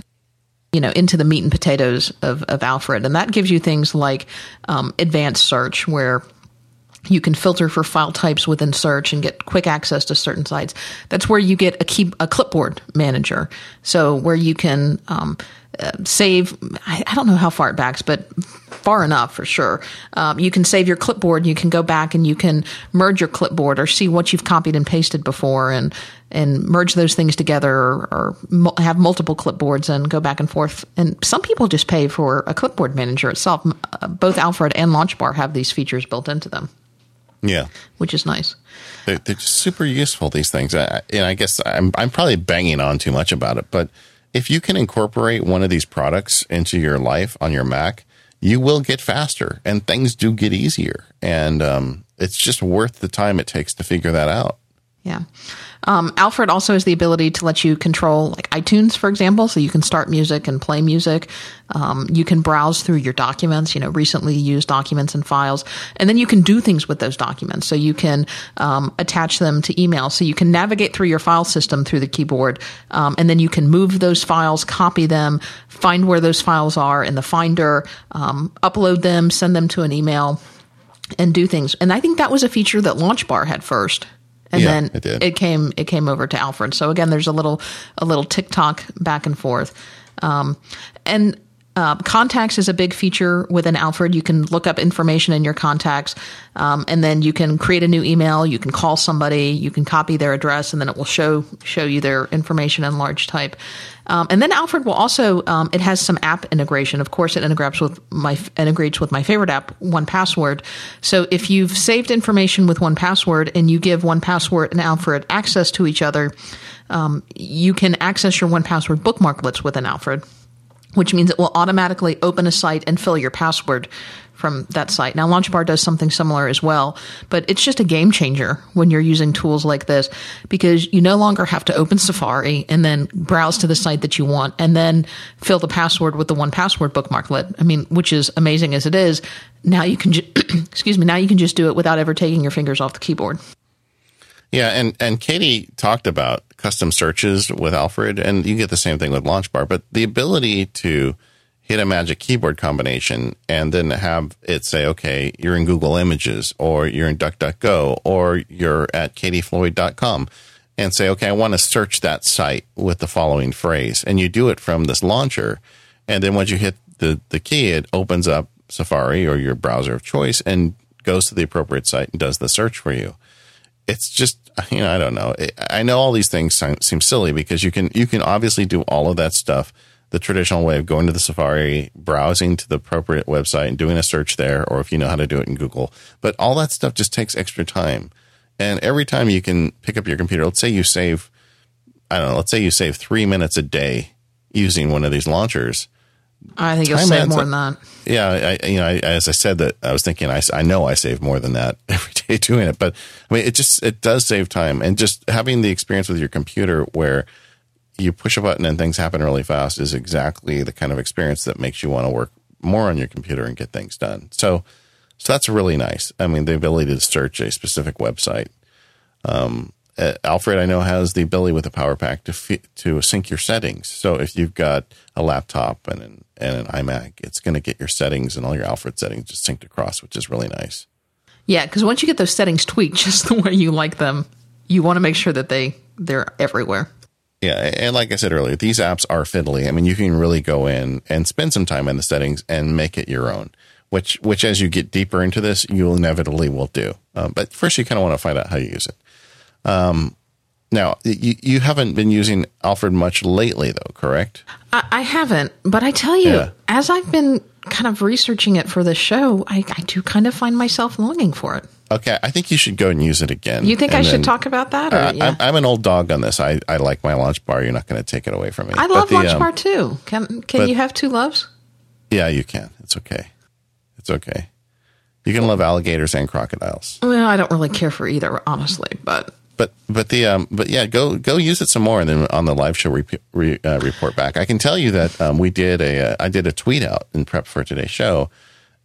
you know into the meat and potatoes of, of Alfred, and that gives you things like um, advanced search where you can filter for file types within search and get quick access to certain sites. That's where you get a key, a clipboard manager. So where you can um, uh, save. I, I, don't know how far it backs, but far enough for sure. Um, you can save your clipboard. You can go back and you can merge your clipboard or see what you've copied and pasted before and and merge those things together or, or have multiple clipboards and go back and forth. And some people just pay for a clipboard manager itself. Uh, both Alfred and LaunchBar have these features built into them. Yeah, which is nice. They're, they're super useful. These things, I, and I guess I'm I'm probably banging on too much about it, but if you can incorporate one of these products into your life on your Mac, you will get faster, and things do get easier, and um, it's just worth the time it takes to figure that out. Yeah. Um, Alfred also has the ability to let you control like iTunes, for example, so you can start music and play music. Um, you can browse through your documents, you know, recently used documents and files, and then you can do things with those documents. So you can um, attach them to email. So you can navigate through your file system through the keyboard, um, and then you can move those files, copy them, find where those files are in the Finder, um, upload them, send them to an email, and do things. And I think that was a feature that LaunchBar had first and yeah, then it, it, came it came over to Alfred. So again, there's a little a little tick-tock back and forth, um, and uh, contacts is a big feature within Alfred. You can look up information in your contacts, um, and then you can create a new email. You can call somebody. You can copy their address, and then it will show show you their information in large type. Um, and then Alfred will also um, it has some app integration. Of course, it integrates with my integrates with my favorite app, 1Password. So if you've saved information with 1Password and you give 1Password and Alfred access to each other, um, you can access your 1Password bookmarklets within Alfred which means it will automatically open a site and fill your password from that site. Now, LaunchBar does something similar as well, but it's just a game changer when you're using tools like this because you no longer have to open Safari and then browse to the site that you want and then fill the password with the 1Password bookmarklet. I mean, which is amazing as it is. Now you can, ju- excuse me, now you can just do it without ever taking your fingers off the keyboard. Yeah, and and Katie talked about custom searches with Alfred, and you get the same thing with LaunchBar. But the ability to hit a magic keyboard combination and then have it say, okay, you're in Google Images, or you're in DuckDuckGo, or you're at katiefloyd.com, and say, okay, I want to search that site with the following phrase, and you do it from this launcher, and then once you hit the the key, it opens up Safari or your browser of choice and goes to the appropriate site and does the search for you it's just you know I don't know. I know all these things seem silly because you can you can obviously do all of that stuff the traditional way of going to the Safari, browsing to the appropriate website and doing a search there, or if you know how to do it in Google. But all that stuff just takes extra time. And every time you can pick up your computer, let's say you save, I don't know, let's say you save three minutes a day using one of these launchers. I think you'll save more than that. Yeah, I, you know, I, as I said that, I was thinking, I, I know I save more than that every day doing it, but I mean, it just it does save time, and just having the experience with your computer where you push a button and things happen really fast is exactly the kind of experience that makes you want to work more on your computer and get things done. So, so that's really nice. I mean, the ability to search a specific website. Um, Alfred, I know, has the ability with the Power Pack to fi- to sync your settings. So if you've got a laptop and an, and an iMac, it's going to get your settings and all your Alfred settings just synced across, which is really nice. Yeah, because once you get those settings tweaked just the way you like them, you want to make sure that they they're everywhere. Yeah, and like I said earlier, these apps are fiddly. I mean, you can really go in and spend some time in the settings and make it your own. Which, which as you get deeper into this, you inevitably will do. Uh, but first, you kind of want to find out how you use it. Um, now, you, you haven't been using Alfred much lately, though, correct? I, I haven't, but I tell you, yeah. as I've been kind of researching it for the show, I, I, do kind of find myself longing for it. Okay, I think you should go and use it again. You think I should talk about that? Or, uh, yeah? I'm, I'm, an old dog on this. I, I like my LaunchBar. You're not going to take it away from me. I love launch um, bar too. Can can but, you have two loves? Yeah, you can. It's okay. It's okay. You can love alligators and crocodiles. Well, I don't really care for either, honestly, but but but the um, but yeah, go go use it some more, and then on the live show re, uh, report back. I can tell you that um, we did a uh, I did a tweet out in prep for today's show,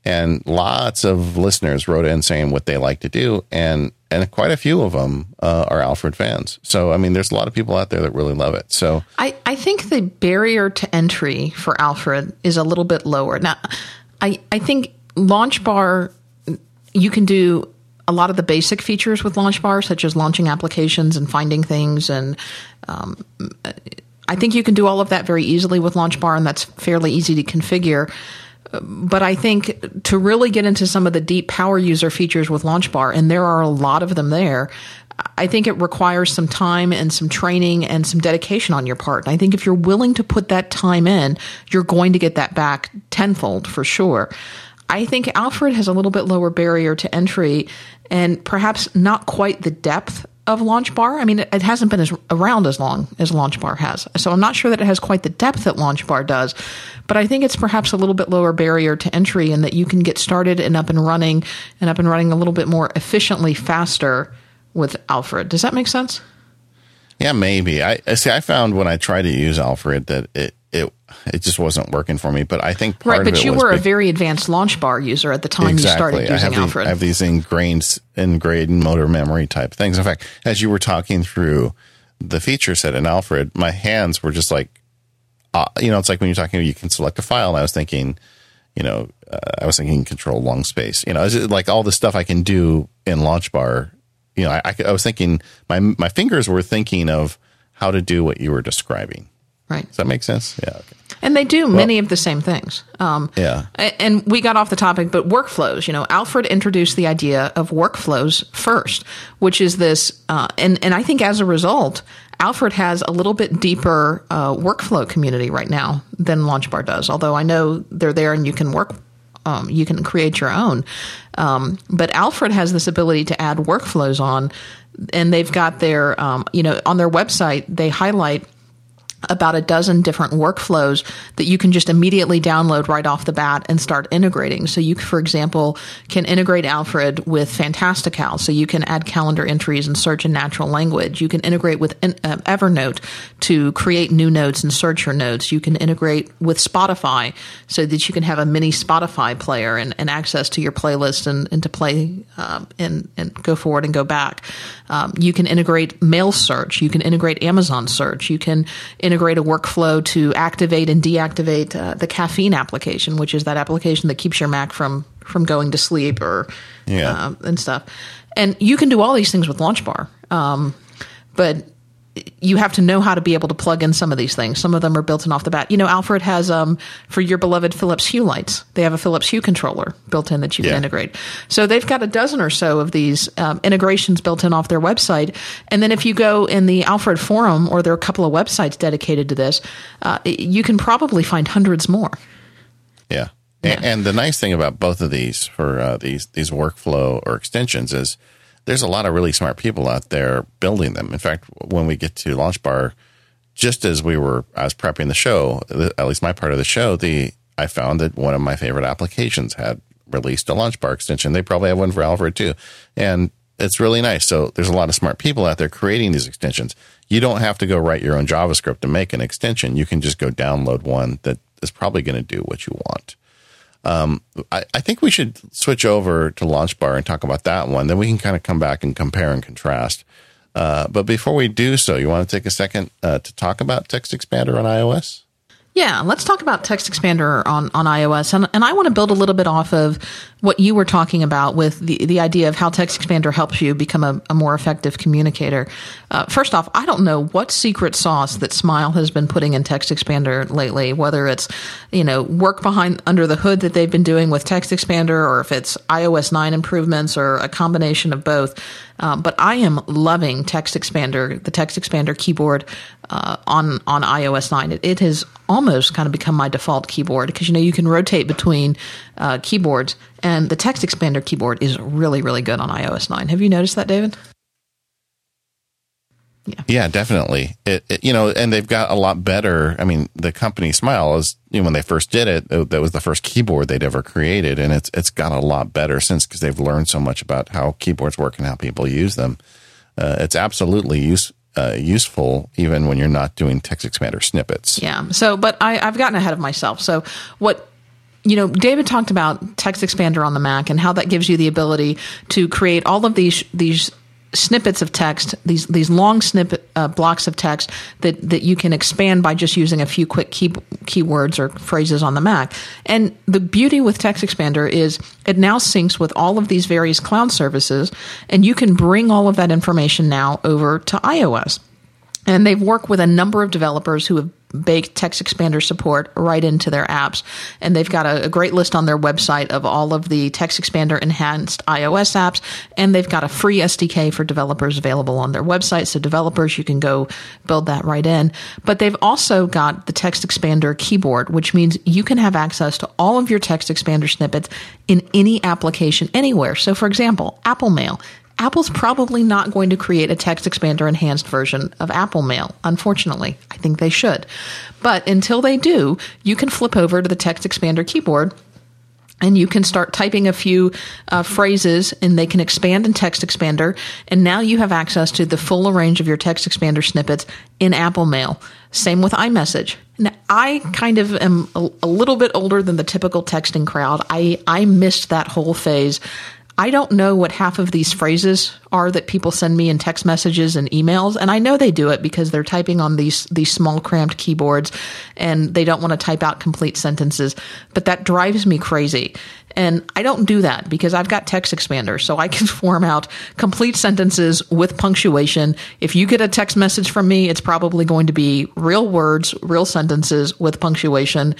and lots of listeners wrote in saying what they like to do, and and quite a few of them uh, are Alfred fans. So I mean, there's a lot of people out there that really love it. So I, I think the barrier to entry for Alfred is a little bit lower. Now, I I think LaunchBar you can do a lot of the basic features with LaunchBar, such as launching applications and finding things and um, I think you can do all of that very easily with LaunchBar, and that's fairly easy to configure. But I think to really get into some of the deep power user features with LaunchBar, and there are a lot of them there, I think it requires some time and some training and some dedication on your part. And I think if you're willing to put that time in, you're going to get that back tenfold for sure. I think Alfred has a little bit lower barrier to entry and perhaps not quite the depth of LaunchBar. I mean, it, hasn't been as, around as long as LaunchBar has. So I'm not sure that it has quite the depth that LaunchBar does, but I think it's perhaps a little bit lower barrier to entry and that you can get started and up and running and up and running a little bit more efficiently faster with Alfred. Does that make sense? Yeah, maybe. I see. I found when I tried to use Alfred that it it just wasn't working for me. But I think right. But you were a very advanced LaunchBar user at the time exactly. you started using I have Alfred. I have these ingrained ingrained motor memory type things. In fact, as you were talking through the feature set in Alfred, my hands were just like, uh, you know, it's like when you're talking, you can select a file. And I was thinking, you know, uh, I was thinking control long space. You know, like all the stuff I can do in LaunchBar. You know, I, I was thinking my my fingers were thinking of how to do what you were describing. Right. Does that make sense? Yeah. Okay. And they do well, many of the same things. Um, yeah. And we got off the topic, but workflows. You know, Alfred introduced the idea of workflows first, which is this, uh, and and I think as a result, Alfred has a little bit deeper uh, workflow community right now than LaunchBar does. Although I know they're there and you can work um, you can create your own. Um, but Alfred has this ability to add workflows on, and they've got their, um, you know, on their website, they highlight about a dozen different workflows that you can just immediately download right off the bat and start integrating. So you, for example, can integrate Alfred with Fantastical. So you can add calendar entries and search in natural language. You can integrate with uh, Evernote to create new notes and search your notes. You can integrate with Spotify so that you can have a mini Spotify player and, and access to your playlist and, and to play um, and, and go forward and go back. Um, you can integrate mail search. You can integrate Amazon search. You can integrate a workflow to activate and deactivate uh, the caffeine application, which is that application that keeps your Mac from from going to sleep or yeah. uh, and stuff. And you can do all these things with LaunchBar, um, but you have to know how to be able to plug in some of these things. Some of them are built in off the bat. You know, Alfred has um, for your beloved Philips Hue lights. They have a Philips Hue controller built in that you yeah. can integrate. So they've got a dozen or so of these um, integrations built in off their website. And then if you go in the Alfred forum, or there are a couple of websites dedicated to this, uh, you can probably find hundreds more. Yeah. yeah. And, the nice thing about both of these for uh, these these workflow or extensions is there's a lot of really smart people out there building them. In fact, when we get to LaunchBar, just as we were, I was prepping the show, at least my part of the show, the I found that one of my favorite applications had released a LaunchBar extension. They probably have one for Alfred too, and it's really nice. So there's a lot of smart people out there creating these extensions. You don't have to go write your own JavaScript to make an extension. You can just go download one that is probably going to do what you want. Um, I, I, think we should switch over to LaunchBar and talk about that one. Then we can kind of come back and compare and contrast. Uh, but before we do so, you want to take a second uh, to talk about TextExpander on iOS? Yeah, let's talk about TextExpander on, on iOS. And, and I want to build a little bit off of what you were talking about with the, the idea of how TextExpander helps you become a, a more effective communicator. Uh, first off, I don't know what secret sauce that Smile has been putting in TextExpander lately, whether it's, you know, work behind under the hood that they've been doing with TextExpander or if it's iOS 9 improvements or a combination of both. Um, but I am loving TextExpander, the TextExpander keyboard uh, on on iOS 9. It, it, has almost kind of become my default keyboard because you know you can rotate between uh, keyboards, and the TextExpander keyboard is really really good on iOS 9. Have you noticed that, David? Yeah. yeah, definitely. It, it, you know, and they've got a lot better. I mean, the company Smile is you know, when they first did it, that was the first keyboard they'd ever created, and it's it's got a lot better since because they've learned so much about how keyboards work and how people use them. Uh, it's absolutely use, uh, useful even when you're not doing TextExpander snippets. Yeah. So, but I, I've gotten ahead of myself. So, what you know, David talked about TextExpander on the Mac and how that gives you the ability to create all of these these snippets of text, these these long snippet uh, blocks of text that that you can expand by just using a few quick key keywords or phrases on the Mac. And the beauty with TextExpander is it now syncs with all of these various cloud services, and you can bring all of that information now over to iOS. And they've worked with a number of developers who have baked TextExpander support right into their apps. And they've got a, a, great list on their website of all of the TextExpander enhanced iOS apps. And they've got a free SDK for developers available on their website. So developers, you can go build that right in. But they've also got the TextExpander keyboard, which means you can have access to all of your TextExpander snippets in any application anywhere. So for example, Apple Mail Apple's probably not going to create a TextExpander enhanced version of Apple Mail. Unfortunately, I think they should. But until they do, you can flip over to the TextExpander keyboard and you can start typing a few uh, phrases and they can expand in TextExpander and now you have access to the full range of your TextExpander snippets in apple mail same with imessage now, i kind of am a, a little bit older than the typical texting crowd i i missed that whole phase I don't know what half of these phrases are that people send me in text messages and emails, and I know they do it because they're typing on these these small cramped keyboards and they don't want to type out complete sentences, but that drives me crazy. And I don't do that because I've got TextExpander, so I can form out complete sentences with punctuation. If you get a text message from me, it's probably going to be real words, real sentences with punctuation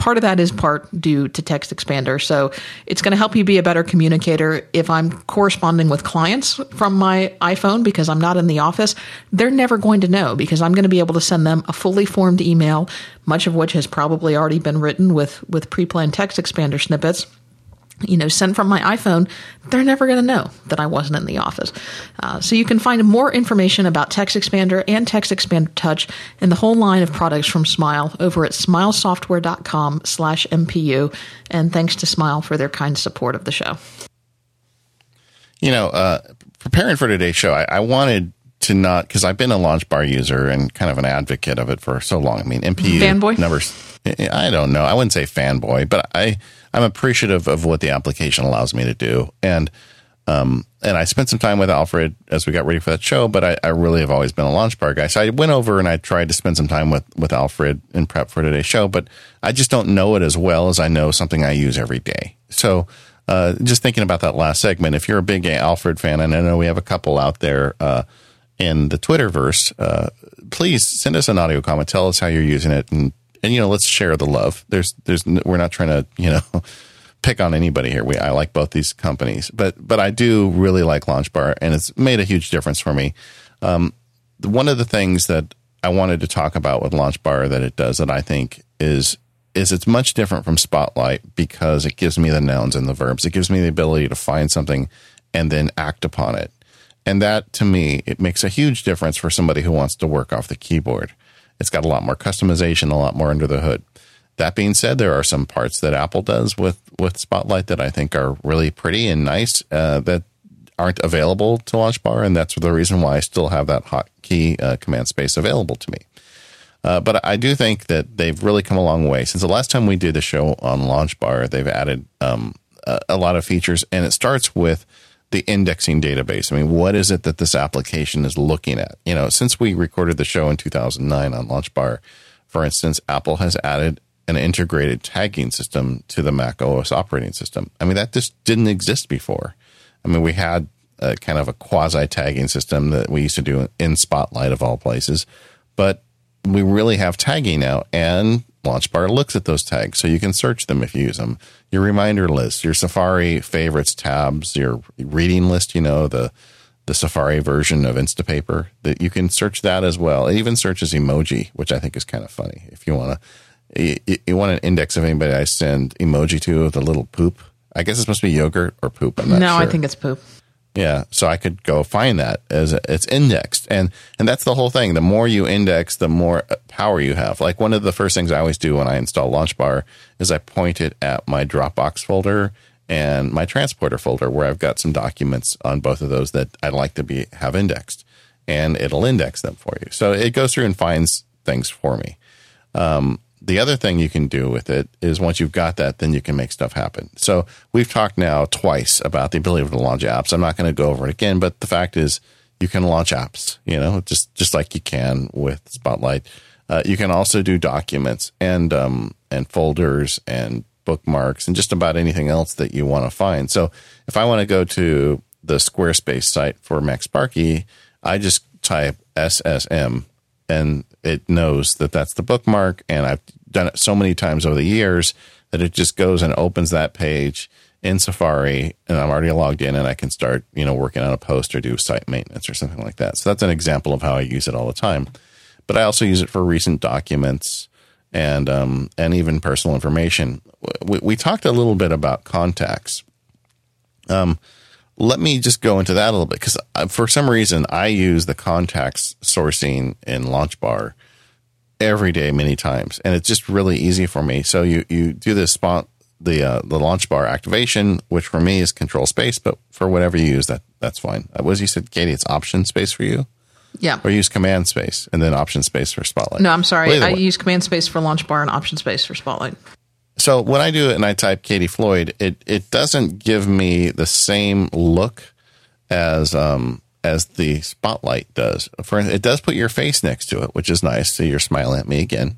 part of that is part due to TextExpander. So it's going to help you be a better communicator. If I'm corresponding with clients from my iPhone because I'm not in the office, they're never going to know because I'm going to be able to send them a fully formed email, much of which has probably already been written with, with pre-planned TextExpander snippets you know, sent from my iPhone, they're never going to know that I wasn't in the office. Uh, so you can find more information about TextExpander and TextExpander Touch and the whole line of products from Smile over at smilesoftware.com slash MPU. And thanks to Smile for their kind support of the show. You know, uh, preparing for today's show, I, I wanted to not, because I've been a LaunchBar user and kind of an advocate of it for so long. I mean, MPU Fanboy? numbers, I don't know. I wouldn't say fanboy, but I – I'm appreciative of what the application allows me to do. And um, and I spent some time with Alfred as we got ready for that show, but I, I really have always been a LaunchBar guy. So I went over and I tried to spend some time with, with Alfred in prep for today's show, but I just don't know it as well as I know something I use every day. So uh, just thinking about that last segment, if you're a big Alfred fan, and I know we have a couple out there uh, in the Twitterverse, uh, please send us an audio comment. Tell us how you're using it and and you know, let's share the love. There's, there's, we're not trying to, you know, pick on anybody here. We, I like both these companies, but, but I do really like LaunchBar, and it's made a huge difference for me. Um, one of the things that I wanted to talk about with LaunchBar that it does that I think is is it's much different from Spotlight because it gives me the nouns and the verbs. It gives me the ability to find something and then act upon it. And that to me, it makes a huge difference for somebody who wants to work off the keyboard. It's got a lot more customization, a lot more under the hood. That being said, there are some parts that Apple does with, with Spotlight that I think are really pretty and nice uh, that aren't available to LaunchBar, and that's the reason why I still have that hotkey uh, command space available to me. Uh, but I do think that they've really come a long way since the last time we did the show on LaunchBar. They've added um, a, a, lot of features, and it starts with the indexing database. I mean, what is it that this application is looking at? You know, since we recorded the show in 2009 on LaunchBar, for instance, Apple has added an integrated tagging system to the Mac OS operating system. I mean, that just didn't exist before. I mean, we had a kind of a quasi tagging system that we used to do in Spotlight of all places, but we really have tagging now, and LaunchBar looks at those tags so you can search them if you use them. Your reminder list, your Safari favorites tabs, your reading list, you know, the the Safari version of Instapaper, that you can search that as well. It even searches emoji, which I think is kind of funny. If you want to, you, you, want an index of anybody I send emoji to with a little poop. I guess it's supposed to be yogurt or poop. no, sure. I think it's poop. Yeah, so I could go find that as it's indexed, and and that's the whole thing. The more you index, the more power you have. Like one of the first things I always do when I install LaunchBar is I point it at my Dropbox folder and my transporter folder where I've got some documents on both of those that I'd like to be have indexed, and it'll index them for you. So it goes through and finds things for me. Um, the other thing you can do with it is once you've got that, then you can make stuff happen. So we've talked now twice about the ability to launch apps. I'm not going to go over it again, but the fact is You can launch apps, you know, just just like you can with Spotlight. Uh, you can also do documents and um, and folders and bookmarks and just about anything else that you want to find. So if I want to go to the Squarespace site for MacSparky, I just type SSM and it knows that that's the bookmark. And I've done it so many times over the years that it just goes and opens that page in Safari and I'm already logged in and I can start, you know, working on a post or do site maintenance or something like that. So that's an example of how I use it all the time. But I also use it for recent documents and um, and even personal information. We, we, talked a little bit about contacts. Um, let me just go into that a little bit because uh, for some reason I use the contacts sourcing in LaunchBar every day, many times, and it's just really easy for me. So you you do this spot the uh, the LaunchBar activation, which for me is control space, but for whatever you use, that that's fine. Uh, what you said, Katie? It's option space for you. Yeah. Or use command space and then option space for Spotlight. No, I'm sorry. Well, I way. use command space for LaunchBar and option space for Spotlight. So when I do it and I type Katie Floyd, it it doesn't give me the same look as um as the Spotlight does. For it does put your face next to it, which is nice. So you're smiling at me again.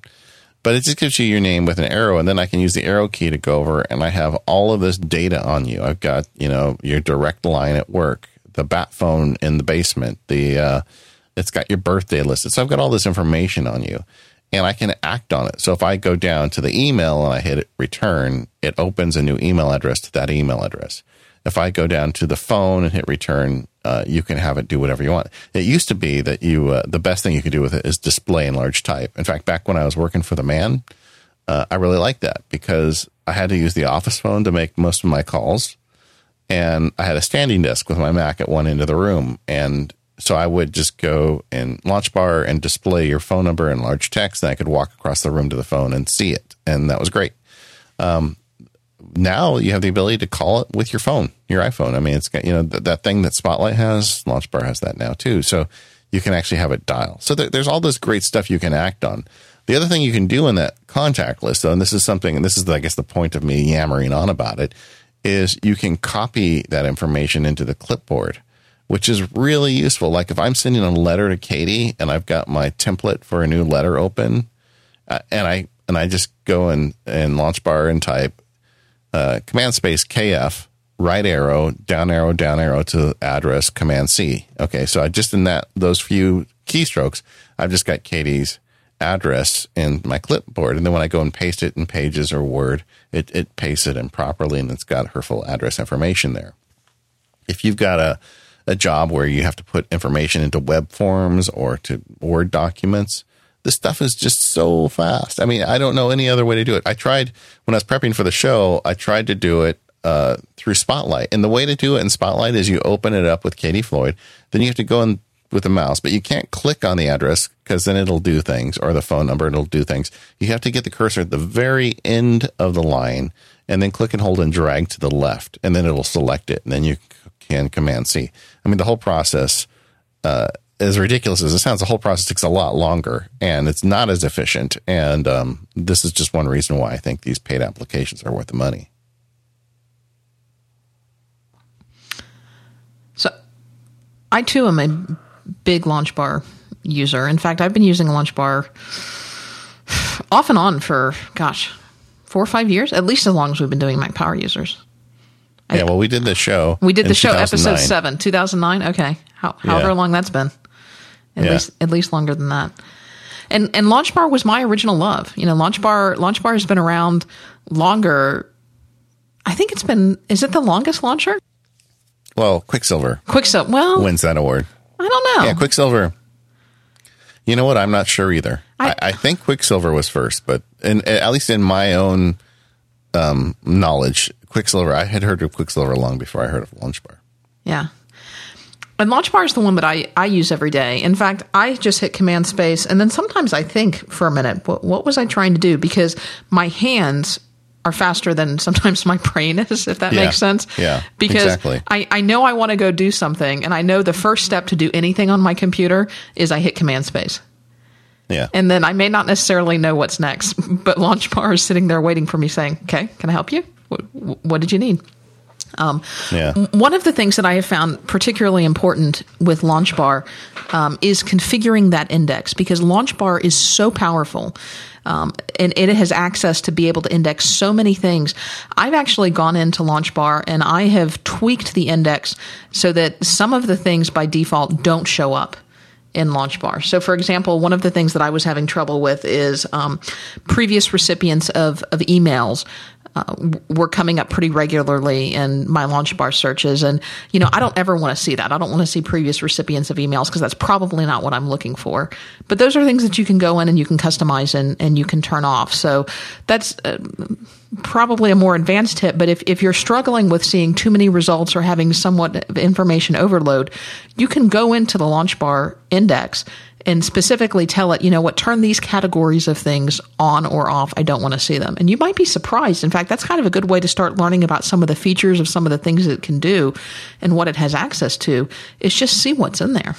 But it just gives you your name with an arrow, and then I can use the arrow key to go over, and I have all of this data on you. I've got you know your direct line at work, the bat phone in the basement, the uh, it's got your birthday listed. So I've got all this information on you and I can act on it. So if I go down to the email and I hit return, it opens a new email address to that email address. If I go down to the phone and hit return, uh, you can have it do whatever you want. It used to be that you, uh, the best thing you could do with it is display in large type. In fact, back when I was working for the man, uh, I really liked that because I had to use the office phone to make most of my calls. And I had a standing desk with my Mac at one end of the room. And so I would just go in LaunchBar and display your phone number in large text, and I could walk across the room to the phone and see it, and that was great. Um, now you have the ability to call it with your phone, your iPhone. I mean, it's got you know th- that thing that Spotlight has. LaunchBar has that now too, so you can actually have it dial. So th- there's all this great stuff you can act on. The other thing you can do in that contact list, though, and this is something, and this is, I guess, the point of me yammering on about it, is you can copy that information into the clipboard which is really useful. Like if I'm sending a letter to Katie and I've got my template for a new letter open, uh, and I and I just go and and LaunchBar and type uh, command space KF right arrow down arrow down arrow to address command C. Okay, so I just in that those few keystrokes, I've just got Katie's address in my clipboard, and then when I go and paste it in Pages or Word, it it pastes it in properly, and it's got her full address information there. If you've got a a job where you have to put information into web forms or to Word documents. This stuff is just so fast. I mean, I don't know any other way to do it. I tried when I was prepping for the show, I tried to do it uh, through Spotlight. And the way to do it in Spotlight is you open it up with Katie Floyd, then you have to go in with the mouse, but you can't click on the address because then it'll do things or the phone number, it'll do things. You have to get the cursor at the very end of the line and then click and hold and drag to the left, and then it'll select it. And then you can Command C. I mean, the whole process, uh, as ridiculous as it sounds, the whole process takes a lot longer and it's not as efficient. And um, this is just one reason why I think these paid applications are worth the money. So, I too am a big LaunchBar user. In fact, I've been using a LaunchBar off and on for, gosh, four or five years, at least as long as we've been doing Mac Power users. Yeah, well, we did the show. We did the show, episode seven, two thousand nine. Okay, How, however yeah. long that's been, at yeah. least at least longer than that. And and LaunchBar was my original love. You know, LaunchBar Launch Bar has been around longer. I think it's been. Is it the longest launcher? Well, Quicksilver. Quicksilver. Well, wins that award. I don't know. Yeah, Quicksilver. You know what? I'm not sure either. I, I, I think Quicksilver was first, but in, at least in my own um, knowledge, Quicksilver. I had heard of Quicksilver long before I heard of LaunchBar. Yeah. And LaunchBar is the one that I, I use every day. In fact, I just hit Command Space, and then sometimes I think for a minute, what, what was I trying to do? Because my hands are faster than sometimes my brain is, if that yeah. makes sense. Yeah. Because exactly. I, I know I want to go do something, and I know the first step to do anything on my computer is I hit Command Space. Yeah. And then I may not necessarily know what's next, but LaunchBar is sitting there waiting for me saying, okay, can I help you? What, what did you need? Um, Yeah. One of the things that I have found particularly important with LaunchBar um, is configuring that index because LaunchBar is so powerful. Um, and it has access to be able to index so many things. I've actually gone into LaunchBar and I have tweaked the index so that some of the things by default don't show up in LaunchBar. So, for example, one of the things that I was having trouble with is um, previous recipients of, of emails uh, were coming up pretty regularly in my LaunchBar searches. And, you know, I don't ever want to see that. I don't want to see previous recipients of emails because that's probably not what I'm looking for. But those are things that you can go in and you can customize and, and you can turn off. So that's. Uh, probably a more advanced tip, but if, if you're struggling with seeing too many results or having somewhat of information overload, you can go into the LaunchBar index and specifically tell it, you know what, turn these categories of things on or off. I don't want to see them. And you might be surprised. In fact, that's kind of a good way to start learning about some of the features of some of the things it can do and what it has access to is just see what's in there.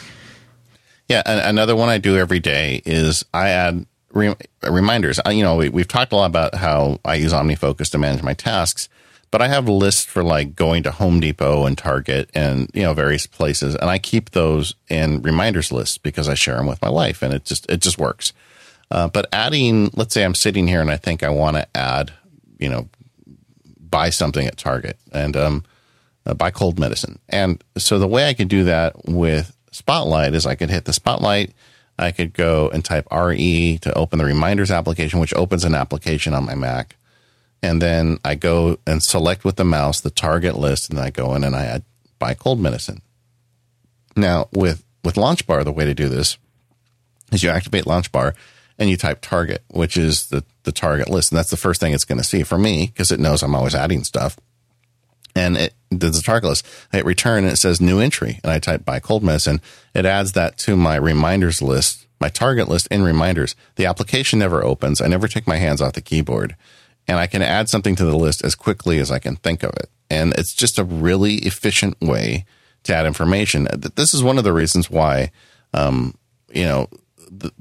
Yeah, another one I do every day is I add re- reminders. I, you know, we, we've talked a lot about how I use OmniFocus to manage my tasks, but I have lists for like going to Home Depot and Target and you know various places, and I keep those in reminders lists because I share them with my wife, and it just it just works. Uh, but adding, let's say I'm sitting here and I think I want to add, you know, buy something at Target and um, uh, buy cold medicine, and so the way I could do that with Spotlight is I could hit the Spotlight. I could go and type RE to open the reminders application, which opens an application on my Mac. And then I go and select with the mouse the target list, and I go in and I add buy cold medicine. Now, with, with LaunchBar, the way to do this is you activate LaunchBar and you type target, which is the, the target list. And that's the first thing it's going to see for me because it knows I'm always adding stuff. And it does the target list. I hit return and it says new entry. And I type buy cold medicine. It adds that to my reminders list, my target list in reminders. The application never opens. I never take my hands off the keyboard and I can add something to the list as quickly as I can think of it. And it's just a really efficient way to add information. This is one of the reasons why, um, you know,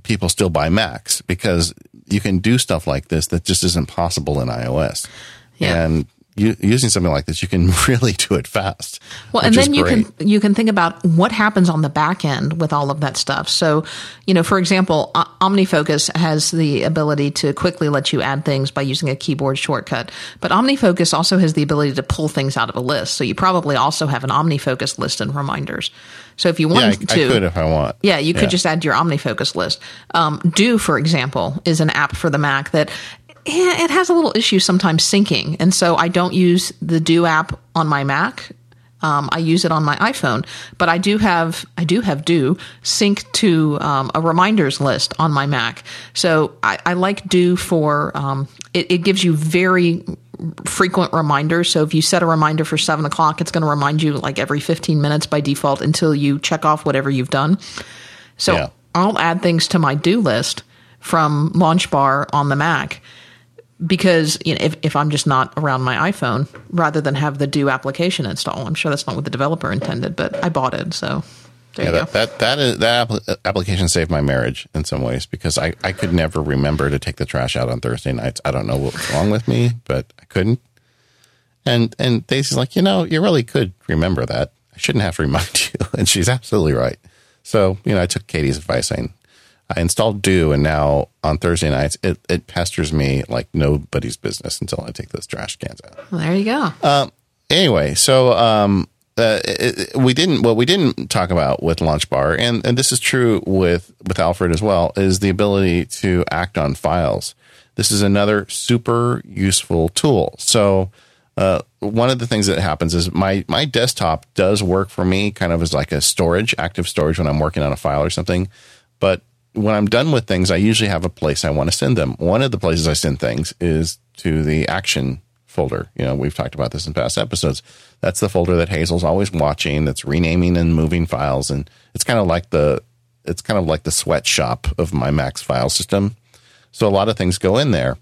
people still buy Macs because you can do stuff like this that just isn't possible in iOS. Yeah. And using something like this, you can really do it fast. Well, and then you can you can think about what happens on the back end with all of that stuff. So, you know, for example, OmniFocus has the ability to quickly let you add things by using a keyboard shortcut. But OmniFocus also has the ability to pull things out of a list. So you probably also have an OmniFocus list and reminders. So if you wanted yeah, I, to, I could if I want. Yeah, you could yeah. just add your OmniFocus list. Um, Due, for example, is an app for the Mac that it has a little issue sometimes syncing. And so I don't use the Due app on my Mac. Um, I use it on my iPhone, but I do have I do have Due sync to um, a reminders list on my Mac. So I, I like Due for um, it, it gives you very frequent reminders. So if you set a reminder for seven o'clock, it's going to remind you like every fifteen minutes by default until you check off whatever you've done. So yeah. I'll add things to my Due list from LaunchBar on the Mac because you know if, if I'm just not around my iPhone, rather than have the Due application install. I'm sure that's not what the developer intended, but I bought it, so there yeah, you that, go. That that is that application saved my marriage in some ways because I I could never remember to take the trash out on Thursday nights. I don't know what was wrong with me, but I couldn't. And and Daisy's like, you know, you really could remember that. I shouldn't have to remind you, and she's absolutely right. So you know, I took Katie's advice, saying I installed Due, and now on Thursday nights, it, it pesters me like nobody's business until I take those trash cans out. Well, there you go. Um, anyway, so um, uh, it, we didn't what we didn't talk about with LaunchBar, and and this is true with with Alfred as well, is the ability to act on files. This is another super useful tool. So. Uh, one of the things that happens is my my desktop does work for me kind of as like a storage, active storage when I'm working on a file or something. But when I'm done with things, I usually have a place I want to send them. One of the places I send things is to the action folder. You know, we've talked about this in past episodes. That's the folder that Hazel's always watching, that's renaming and moving files. And it's kind of like the, it's kind of like the sweatshop of my Mac's file system. So a lot of things go in there.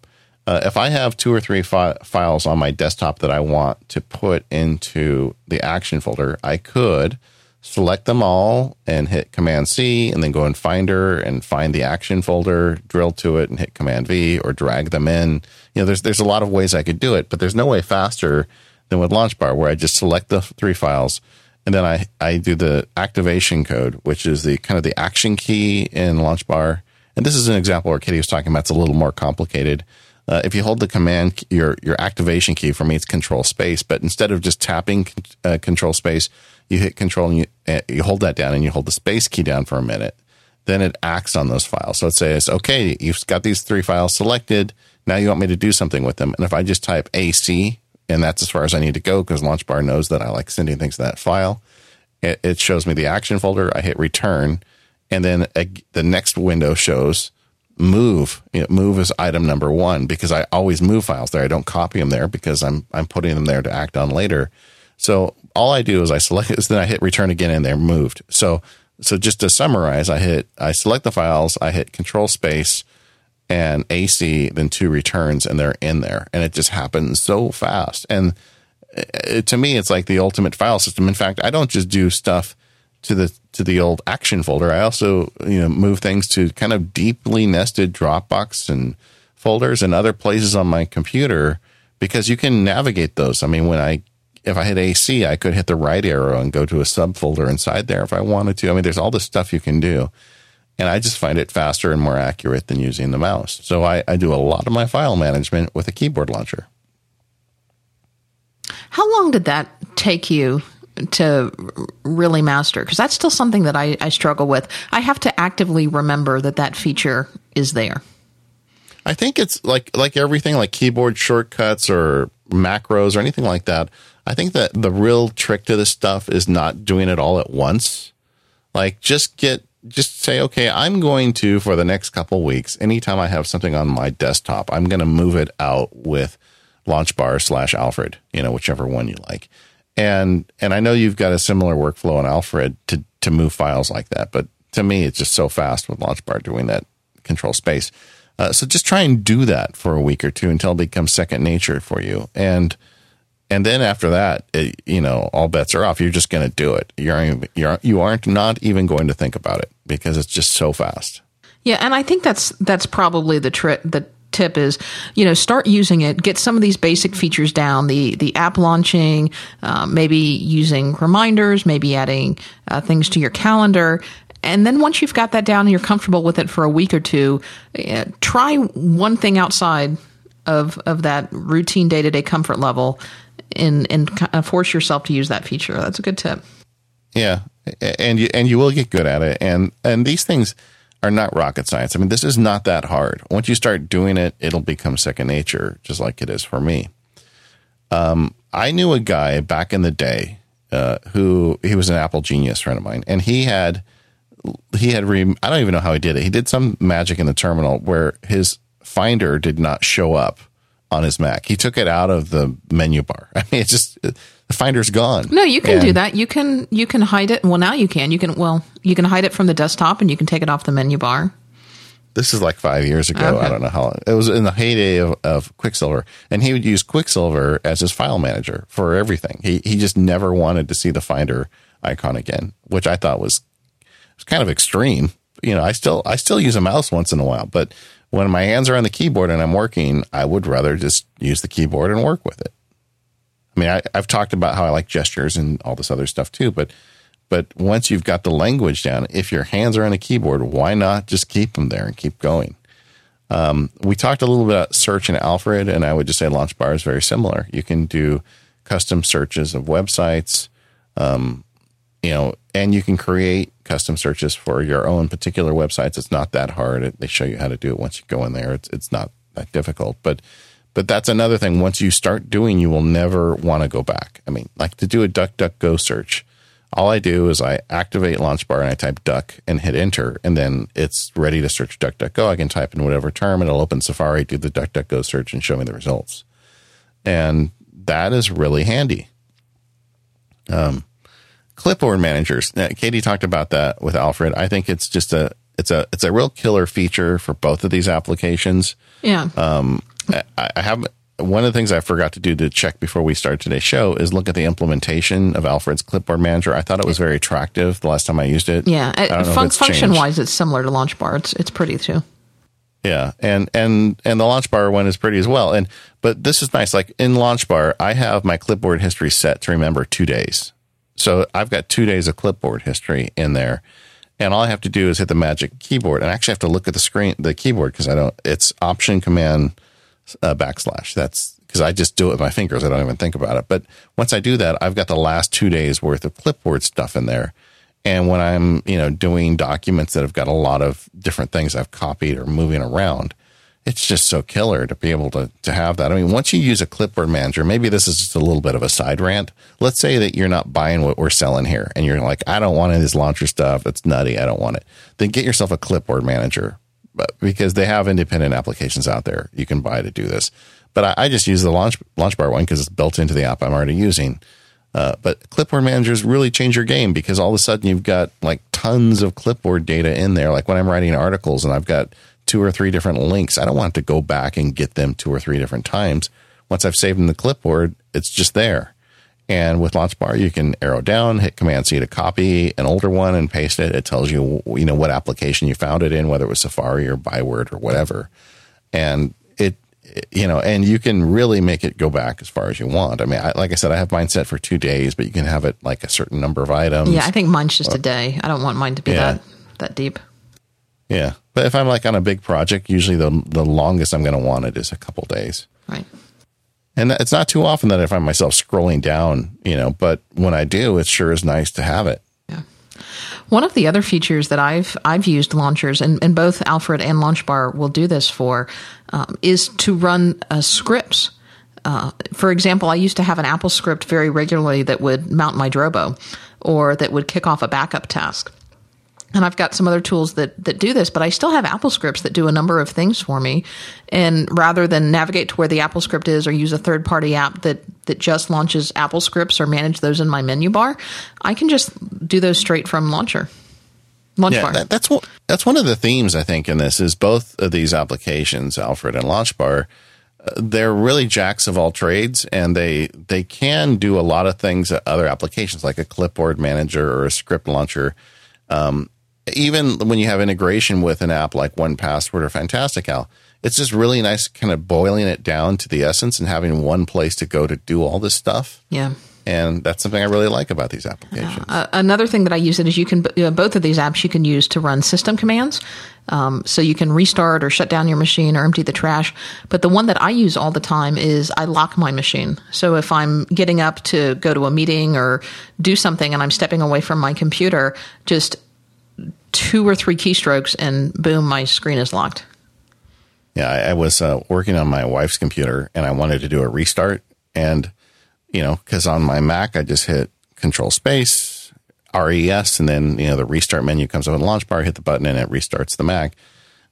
Uh, if I have two or three fi- files on my desktop that I want to put into the action folder, I could select them all and hit Command C and then go in Finder and find the action folder, drill to it and hit Command V or drag them in. You know, there's there's a lot of ways I could do it, but there's no way faster than with LaunchBar, where I just select the three files and then I, I do the activation code, which is the kind of the action key in LaunchBar. And this is an example where Katie was talking about it's a little more complicated. Uh, if you hold the command, your your activation key for me, it's Control Space. But instead of just tapping uh, Control Space, you hit Control and you you hold that down and you hold the Space key down for a minute. Then it acts on those files. So it says, okay, you've got these three files selected. Now you want me to do something with them. And if I just type AC, and that's as far as I need to go because LaunchBar knows that I like sending things to that file. It, it shows me the action folder. I hit return, and then a, the next window shows move. You know, move is item number one because I always move files there. I don't copy them there because I'm I'm putting them there to act on later. So all I do is I select it, then I hit return again, and they're moved. So so just to summarize, I hit I select the files, I hit Control Space and AC, then two returns, and they're in there, and it just happens so fast. And it, to me, it's like the ultimate file system. In fact, I don't just do stuff to the to the old action folder. I also you know move things to kind of deeply nested Dropbox and folders and other places on my computer because you can navigate those. I mean, when I if I hit AC, I could hit the right arrow and go to a subfolder inside there if I wanted to. I mean, there's all this stuff you can do. And I just find it faster and more accurate than using the mouse. So I, I do a lot of my file management with a keyboard launcher. How long did that take you to really master? Because that's still something that I, I struggle with. I have to actively remember that that feature is there. I think it's like like everything, like keyboard shortcuts or macros or anything like that. I think that the real trick to this stuff is not doing it all at once. Like just get just say, okay, I'm going to for the next couple weeks. Anytime I have something on my desktop, I'm going to move it out with LaunchBar slash Alfred, you know, whichever one you like. And and I know you've got a similar workflow in Alfred to to move files like that, but to me, it's just so fast with LaunchBar doing that control space. Uh, so just try and do that for a week or two until it becomes second nature for you. And and then after that, it, you know, all bets are off. You're just going to do it. You're you're you aren't not even going to think about it because it's just so fast. Yeah, and I think that's that's probably the trick. The tip is, you know, start using it. Get some of these basic features down. The the app launching, uh, maybe using reminders, maybe adding uh, things to your calendar. And then once you've got that down and you're comfortable with it for a week or two, uh, try one thing outside of of that routine day to day comfort level, and and force yourself to use that feature. That's a good tip. Yeah, and you and you will get good at it. And and these things are not rocket science. I mean, this is not that hard. Once you start doing it, it'll become second nature, just like it is for me. Um, I knew a guy back in the day uh, who he was an Apple genius friend of mine, and he had he had re, I don't even know how he did it. He did some magic in the terminal where his Finder did not show up on his Mac. He took it out of the menu bar. I mean, it's just the Finder's gone. No, you can and, do that. You can you can hide it. Well, now you can. You can well, you can hide it from the desktop and you can take it off the menu bar. This is like five years ago. Okay. I don't know how long. It was in the heyday of, of Quicksilver, and he would use Quicksilver as his file manager for everything. He he just never wanted to see the Finder icon again, which I thought was was kind of extreme. You know, I still I still use a mouse once in a while, but when my hands are on the keyboard and I'm working, I would rather just use the keyboard and work with it. I mean, I, have talked about how I like gestures and all this other stuff too, but but once you've got the language down, if your hands are on a keyboard, why not just keep them there and keep going? Um, we talked a little bit about search in Alfred, and I would just say LaunchBar is very similar. You can do custom searches of websites, um, you know, and you can create custom searches for your own particular websites. It's not that hard. They show you how to do it once you go in there. It's it's not that difficult, but but that's another thing. Once you start doing, you will never want to go back. I mean, like to do a DuckDuckGo search. All I do is I activate LaunchBar and I type duck and hit enter, and then it's ready to search DuckDuckGo. I can type in whatever term, and it'll open Safari, do the DuckDuckGo search, and show me the results. And that is really handy. Um, clipboard managers. Now, Katie talked about that with Alfred. I think it's just a it's a it's a real killer feature for both of these applications. Yeah. Um, I, I have one of the things I forgot to do to check before we started today's show is look at the implementation of Alfred's clipboard manager. I thought it was very attractive the last time I used it. Yeah, fun- function wise, it's similar to LaunchBar. It's it's pretty too. Yeah, and and and the LaunchBar one is pretty as well. And but this is nice. Like in LaunchBar, I have my clipboard history set to remember two days. So I've got two days of clipboard history in there, and all I have to do is hit the magic keyboard. And I actually have to look at the screen, the keyboard, because I don't. It's Option Command uh, backslash. That's because I just do it with my fingers. I don't even think about it. But once I do that, I've got the last two days worth of clipboard stuff in there. And when I'm, you know, doing documents that have got a lot of different things I've copied or moving around, it's just so killer to be able to, to have that. I mean, once you use a clipboard manager, maybe this is just a little bit of a side rant. Let's say that you're not buying what we're selling here and you're like, I don't want any of this launcher stuff. It's nutty. I don't want it. Then get yourself a clipboard manager but because they have independent applications out there you can buy to do this. But I, I just use the launch, LaunchBar one because it's built into the app I'm already using. Uh, but clipboard managers really change your game because all of a sudden you've got like tons of clipboard data in there. Like when I'm writing articles and I've got two or three different links, I don't want to go back and get them two or three different times. Once I've saved in the clipboard, it's just there. And with LaunchBar, you can arrow down, hit Command C to copy an older one and paste it. It tells you, you know, what application you found it in, whether it was Safari or Byword or whatever. And it, you know, and you can really make it go back as far as you want. I mean, I, like I said, I have mine set for two days, but you can have it like a certain number of items. Yeah, I think mine's just a uh, day. I don't want mine to be yeah. that that deep. Yeah, but if I'm like on a big project, usually the the longest I'm going to want it is a couple days. Right. And it's not too often that I find myself scrolling down, you know, but when I do, it sure is nice to have it. Yeah. One of the other features that I've I've used launchers and, and both Alfred and LaunchBar will do this for um, is to run uh, scripts. Uh, for example, I used to have an AppleScript very regularly that would mount my Drobo or that would kick off a backup task. And I've got some other tools that, that do this, but I still have AppleScripts that do a number of things for me. And rather than navigate to where the AppleScript is or use a third party app that, that just launches AppleScripts or manage those in my menu bar, I can just do those straight from Launcher. Launch yeah, bar. That, that's what that's one of the themes I think in this is both of these applications, Alfred and LaunchBar. Uh, they're really jacks of all trades, and they they can do a lot of things that other applications, like a clipboard manager or a script launcher. Um, even when you have integration with an app like 1Password or Fantastical, it's just really nice kind of boiling it down to the essence and having one place to go to do all this stuff. Yeah. And that's something I really like about these applications. Uh, another thing that I use it is you can uh, both of these apps you can use to run system commands. Um, so you can restart or shut down your machine or empty the trash. But the one that I use all the time is I lock my machine. So if I'm getting up to go to a meeting or do something and I'm stepping away from my computer, just two or three keystrokes and boom, my screen is locked. Yeah, I, I was uh, working on my wife's computer and I wanted to do a restart. And, you know, because on my Mac, I just hit Control Space, RES, and then, you know, the restart menu comes up in the LaunchBar, hit the button, and it restarts the Mac.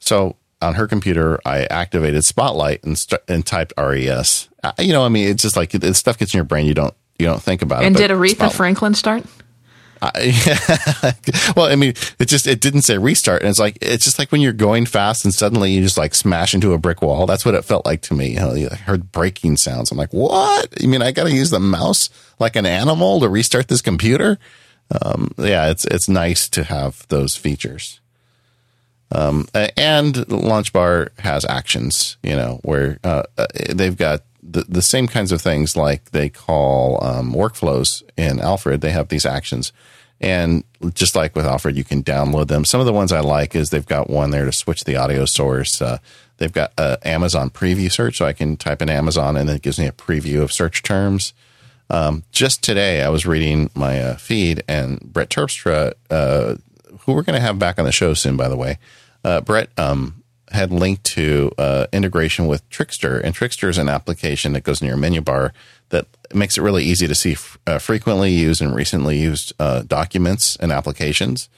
So on her computer, I activated Spotlight and, st- and typed RES. Uh, you know, I mean, it's just like it, stuff gets in your brain. You don't you don't think about and it. And did Aretha Spotlight. Franklin start? yeah. well, I mean, it just it didn't say restart, and it's like it's just like when you're going fast and suddenly you just like smash into a brick wall. That's what it felt like to me. You know, I heard breaking sounds. I'm like, what? You mean I got to use the mouse like an animal to restart this computer? Um, yeah, it's it's nice to have those features. Um, and LaunchBar has actions, you know, where uh, uh, they've got the, the same kinds of things like they call um, workflows in Alfred. They have these actions. And just like with Alfred, you can download them. Some of the ones I like is they've got one there to switch the audio source. Uh, they've got Amazon preview search, so I can type in Amazon and it gives me a preview of search terms. Um, just today, I was reading my uh, feed, and Brett Terpstra, uh, who we're going to have back on the show soon, by the way, uh, Brett um, had linked to uh, integration with Trickster, and Trickster is an application that goes in your menu bar that makes it really easy to see f- uh, frequently used and recently used uh, documents and applications.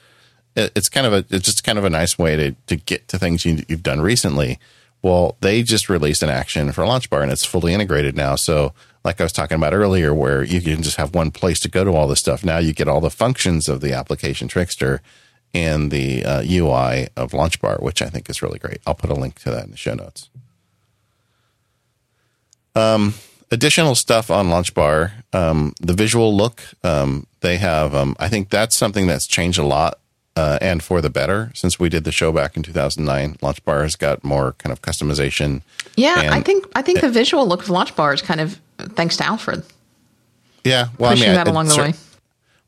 It, it's kind of a it's just kind of a nice way to to get to things you, you've done recently. Well, they just released an action for LaunchBar, and it's fully integrated now. So, like I was talking about earlier, where you can just have one place to go to all this stuff. Now you get all the functions of the application Trickster in the uh, UI of LaunchBar, which I think is really great. I'll put a link to that in the show notes. Um, additional stuff on LaunchBar, um, the visual look. Um, they have, um, I think that's something that's changed a lot uh, and for the better since we did the show back in 2009. LaunchBar has got more kind of customization. Yeah, I think I think the visual look of LaunchBar is kind of thanks to Alfred. Yeah, well, pushing I mean, that along the way.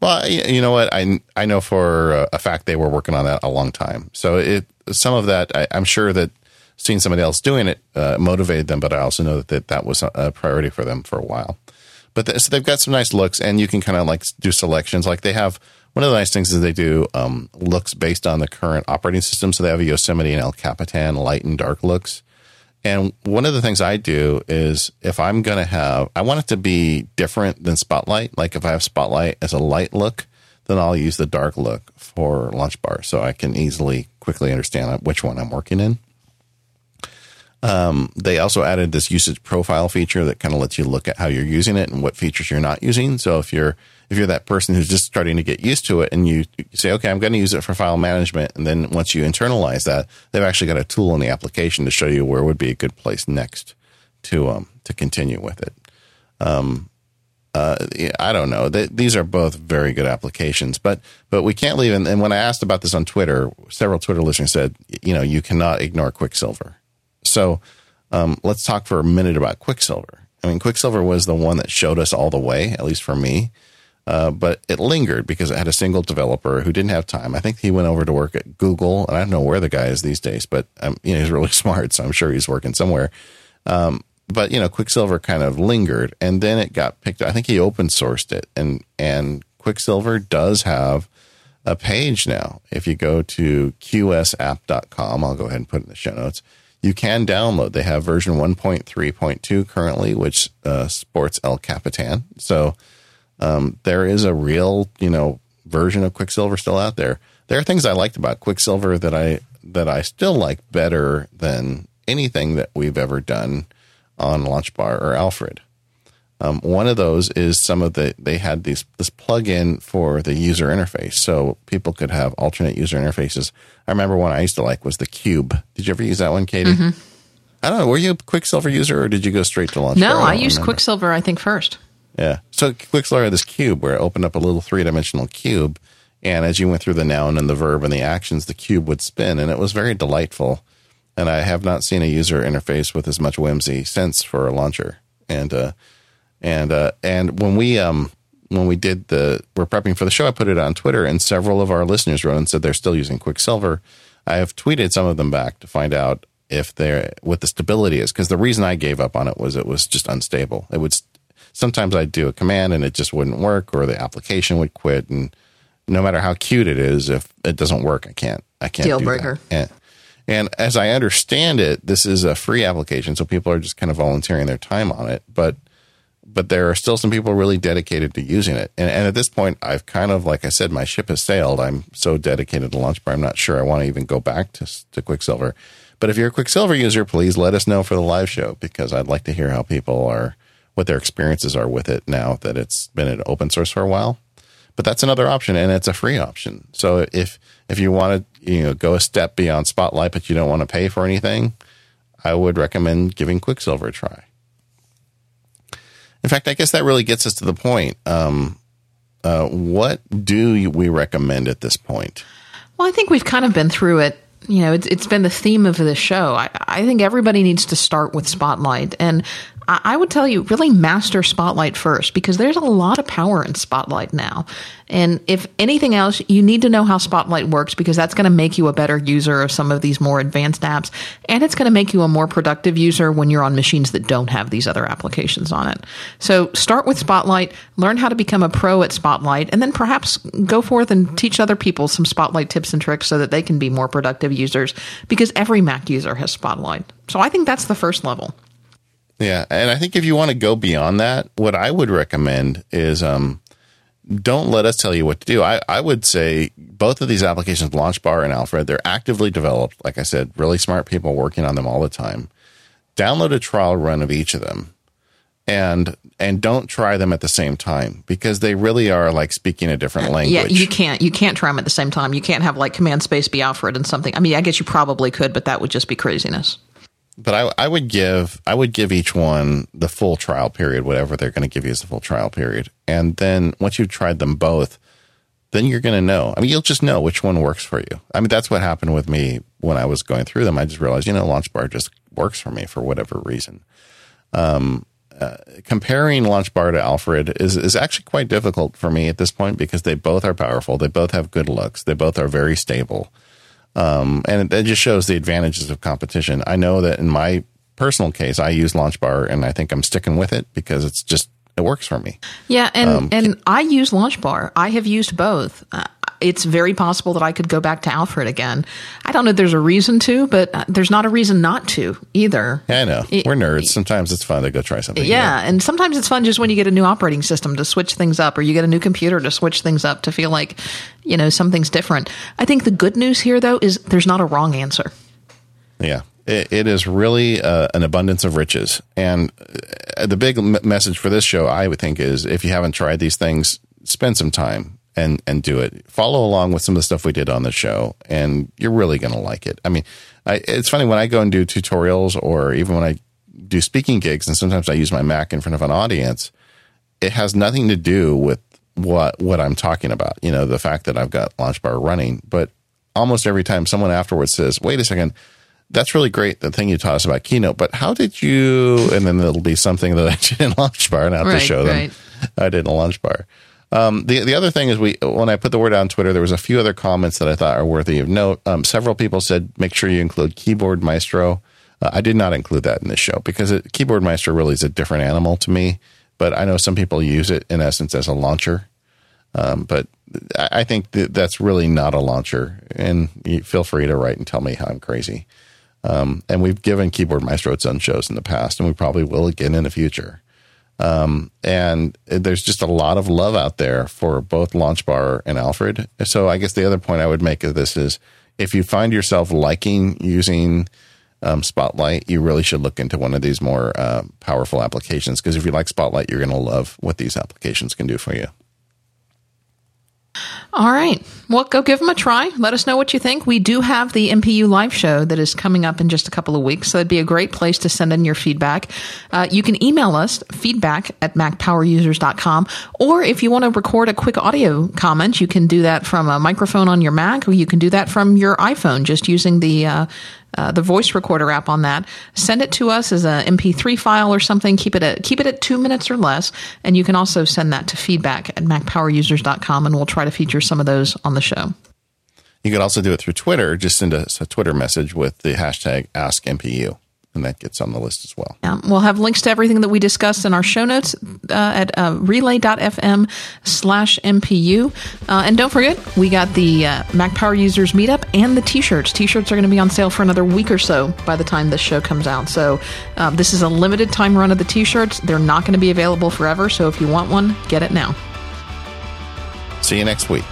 Well, you know what? I I know for a fact they were working on that a long time. So it some of that I, am sure that seeing somebody else doing it uh, motivated them, but I also know that, that that was a priority for them for a while. But the, so they've got some nice looks, and you can kind of like do selections. Like they have one of the nice things is they do um, looks based on the current operating system. So they have a Yosemite and El Capitan light and dark looks. And one of the things I do is if I'm going to have, I want it to be different than Spotlight. Like if I have Spotlight as a light look, then I'll use the dark look for LaunchBar so I can easily, quickly understand which one I'm working in. Um, they also added this usage profile feature that kind of lets you look at how you're using it and what features you're not using. So if you're if you're that person who's just starting to get used to it and you, say, okay, I'm going to use it for file management, and then once you internalize that, they've actually got a tool in the application to show you where would be a good place next to um to continue with it. Um, uh, I don't know. These are both very good applications, but but we can't leave. And, and when I asked about this on Twitter, several Twitter listeners said, you know, you cannot ignore Quicksilver. So um, let's talk for a minute about Quicksilver. I mean, Quicksilver was the one that showed us all the way, at least for me. Uh, but it lingered because it had a single developer who didn't have time. I think he went over to work at Google, and I don't know where the guy is these days, but um, you know he's really smart, so I'm sure he's working somewhere. Um, but you know, Quicksilver kind of lingered, and then it got picked. I think he open sourced it, and and Quicksilver does have a page now. If you go to qsapp.com, I'll go ahead and put in the show notes you can download. They have version 1.3.2 currently, which uh, sports El Capitan. So um, there is a real, you know, version of Quicksilver still out there. There are things I liked about Quicksilver that I that I still like better than anything that we've ever done on LaunchBar or Alfred. Um, one of those is some of the they had these this plug-in for the user interface, so people could have alternate user interfaces. I remember one I used to like was the Cube. Did you ever use that one, Katie? Mm-hmm. I don't know. Were you a Quicksilver user or did you go straight to launch? No, I, I used remember. Quicksilver. I think first. Yeah. So Quicksilver had this cube where it opened up a little three dimensional cube, and as you went through the noun and the verb and the actions, the cube would spin, and it was very delightful. And I have not seen a user interface with as much whimsy since for a launcher. And uh, and uh, and when we um when we did the we're prepping for the show, I put it on Twitter, and several of our listeners wrote and said they're still using Quicksilver. I have tweeted some of them back to find out if they're what the stability is because the reason I gave up on it was it was just unstable. It would sometimes I'd do a command and it just wouldn't work, or the application would quit, and no matter how cute it is, if it doesn't work, I can't I can't deal breaker. And, and as I understand it, this is a free application, so people are just kind of volunteering their time on it, but but there are still some people really dedicated to using it. And, and, at this point, I've kind of, like I said, my ship has sailed. I'm so dedicated to LaunchBar. I'm not sure I want to even go back to, to Quicksilver. But if you're a Quicksilver user, please let us know for the live show because I'd like to hear how people are, what their experiences are with it now that it's been an open source for a while. But that's another option, and it's a free option. So if if you want to, you know, go a step beyond Spotlight, but you don't want to pay for anything, I would recommend giving Quicksilver a try. In fact, I guess that really gets us to the point. Um, uh, what do we recommend at this point? Well, I think we've kind of been through it. You know, it's, it's been the theme of the show. I, I think everybody needs to start with Spotlight. And I would tell you really master Spotlight first because there's a lot of power in Spotlight now. And if anything else, you need to know how Spotlight works because that's going to make you a better user of some of these more advanced apps. And it's going to make you a more productive user when you're on machines that don't have these other applications on it. So start with Spotlight, learn how to become a pro at Spotlight, and then perhaps go forth and teach other people some Spotlight tips and tricks so that they can be more productive users because every Mac user has Spotlight. So I think that's the first level. Yeah, and I think if you want to go beyond that, what I would recommend is um, don't let us tell you what to do. I, I would say both of these applications, LaunchBar and Alfred, they're actively developed. Like I said, really smart people working on them all the time. Download a trial run of each of them, and and don't try them at the same time because they really are like speaking a different language. Yeah, you can't you can't try them at the same time. You can't have like command space be Alfred and something. I mean, I guess you probably could, but that would just be craziness but I, I would give I would give each one the full trial period, whatever they're going to give you as the full trial period, and then once you've tried them both, then you're going to know. I mean, you'll just know which one works for you. I mean, that's what happened with me when I was going through them. I just realized, you know, LaunchBar just works for me for whatever reason. Um, uh, comparing LaunchBar to Alfred is, is actually quite difficult for me at this point because they both are powerful. They both have good looks. They both are very stable. Um, and it, it just shows the advantages of competition. I know that in my personal case, I use LaunchBar and I think I'm sticking with it because it's just it works for me. Yeah, and um, and I use LaunchBar. I have used both. Uh, it's very possible that I could go back to Alfred again. I don't know if there's a reason to, but uh, there's not a reason not to either. Yeah, I know. It, We're nerds. Sometimes it's fun to go try something. Yeah, new. and sometimes it's fun just when you get a new operating system to switch things up or you get a new computer to switch things up to feel like, you know, something's different. I think the good news here though is there's not a wrong answer. Yeah it, it is really uh, an abundance of riches. And uh, the big m- message for this show, I would think, is if you haven't tried these things, spend some time and and do it. Follow along with some of the stuff we did on the show, and you're really going to like it. I mean, I, it's funny when I go and do tutorials, or even when I do speaking gigs, and sometimes I use my Mac in front of an audience. It has nothing to do with what what I'm talking about. You know, the fact that I've got LaunchBar running, but almost every time someone afterwards says, "Wait a second, that's really great. The thing you taught us about Keynote, but how did you? And then it'll be something that I did in LaunchBar, and I have right, to show them right. I did in LaunchBar. Um, the the other thing is we when I put the word on Twitter, there was a few other comments that I thought are worthy of note. Um, several people said make sure you include Keyboard Maestro. Uh, I did not include that in this show because it, Keyboard Maestro really is a different animal to me. But I know some people use it in essence as a launcher. Um, but I think that that's really not a launcher. And feel free to write and tell me how I'm crazy. Um, and we've given Keyboard Maestro its own shows in the past, and we probably will again in the future. Um, and there's just a lot of love out there for both LaunchBar and Alfred. So I guess the other point I would make of this is if you find yourself liking using um, Spotlight, you really should look into one of these more uh, powerful applications because if you like Spotlight, you're going to love what these applications can do for you. All right. Well, go give them a try. Let us know what you think. We do have the MPU live show that is coming up in just a couple of weeks. So it'd be a great place to send in your feedback. Uh, you can email us feedback at macpowerusers.com. Or if you want to record a quick audio comment, you can do that from a microphone on your Mac or you can do that from your iPhone just using the, uh, uh, the voice recorder app on that. Send it to us as a MP3 file or something. Keep it at keep it at two minutes or less, and you can also send that to feedback at macpowerusers.com, and we'll try to feature some of those on the show. You could also do it through Twitter. Just send us a Twitter message with the hashtag AskMPU and that gets on the list as well. Yeah, we'll have links to everything that we discussed in our show notes uh, at uh, relay.fm slash MPU. Uh, and don't forget, we got the uh, Mac Power Users Meetup and the t-shirts. T-shirts are going to be on sale for another week or so by the time this show comes out. So uh, this is a limited time run of the t-shirts. They're not going to be available forever. So if you want one, get it now. See you next week.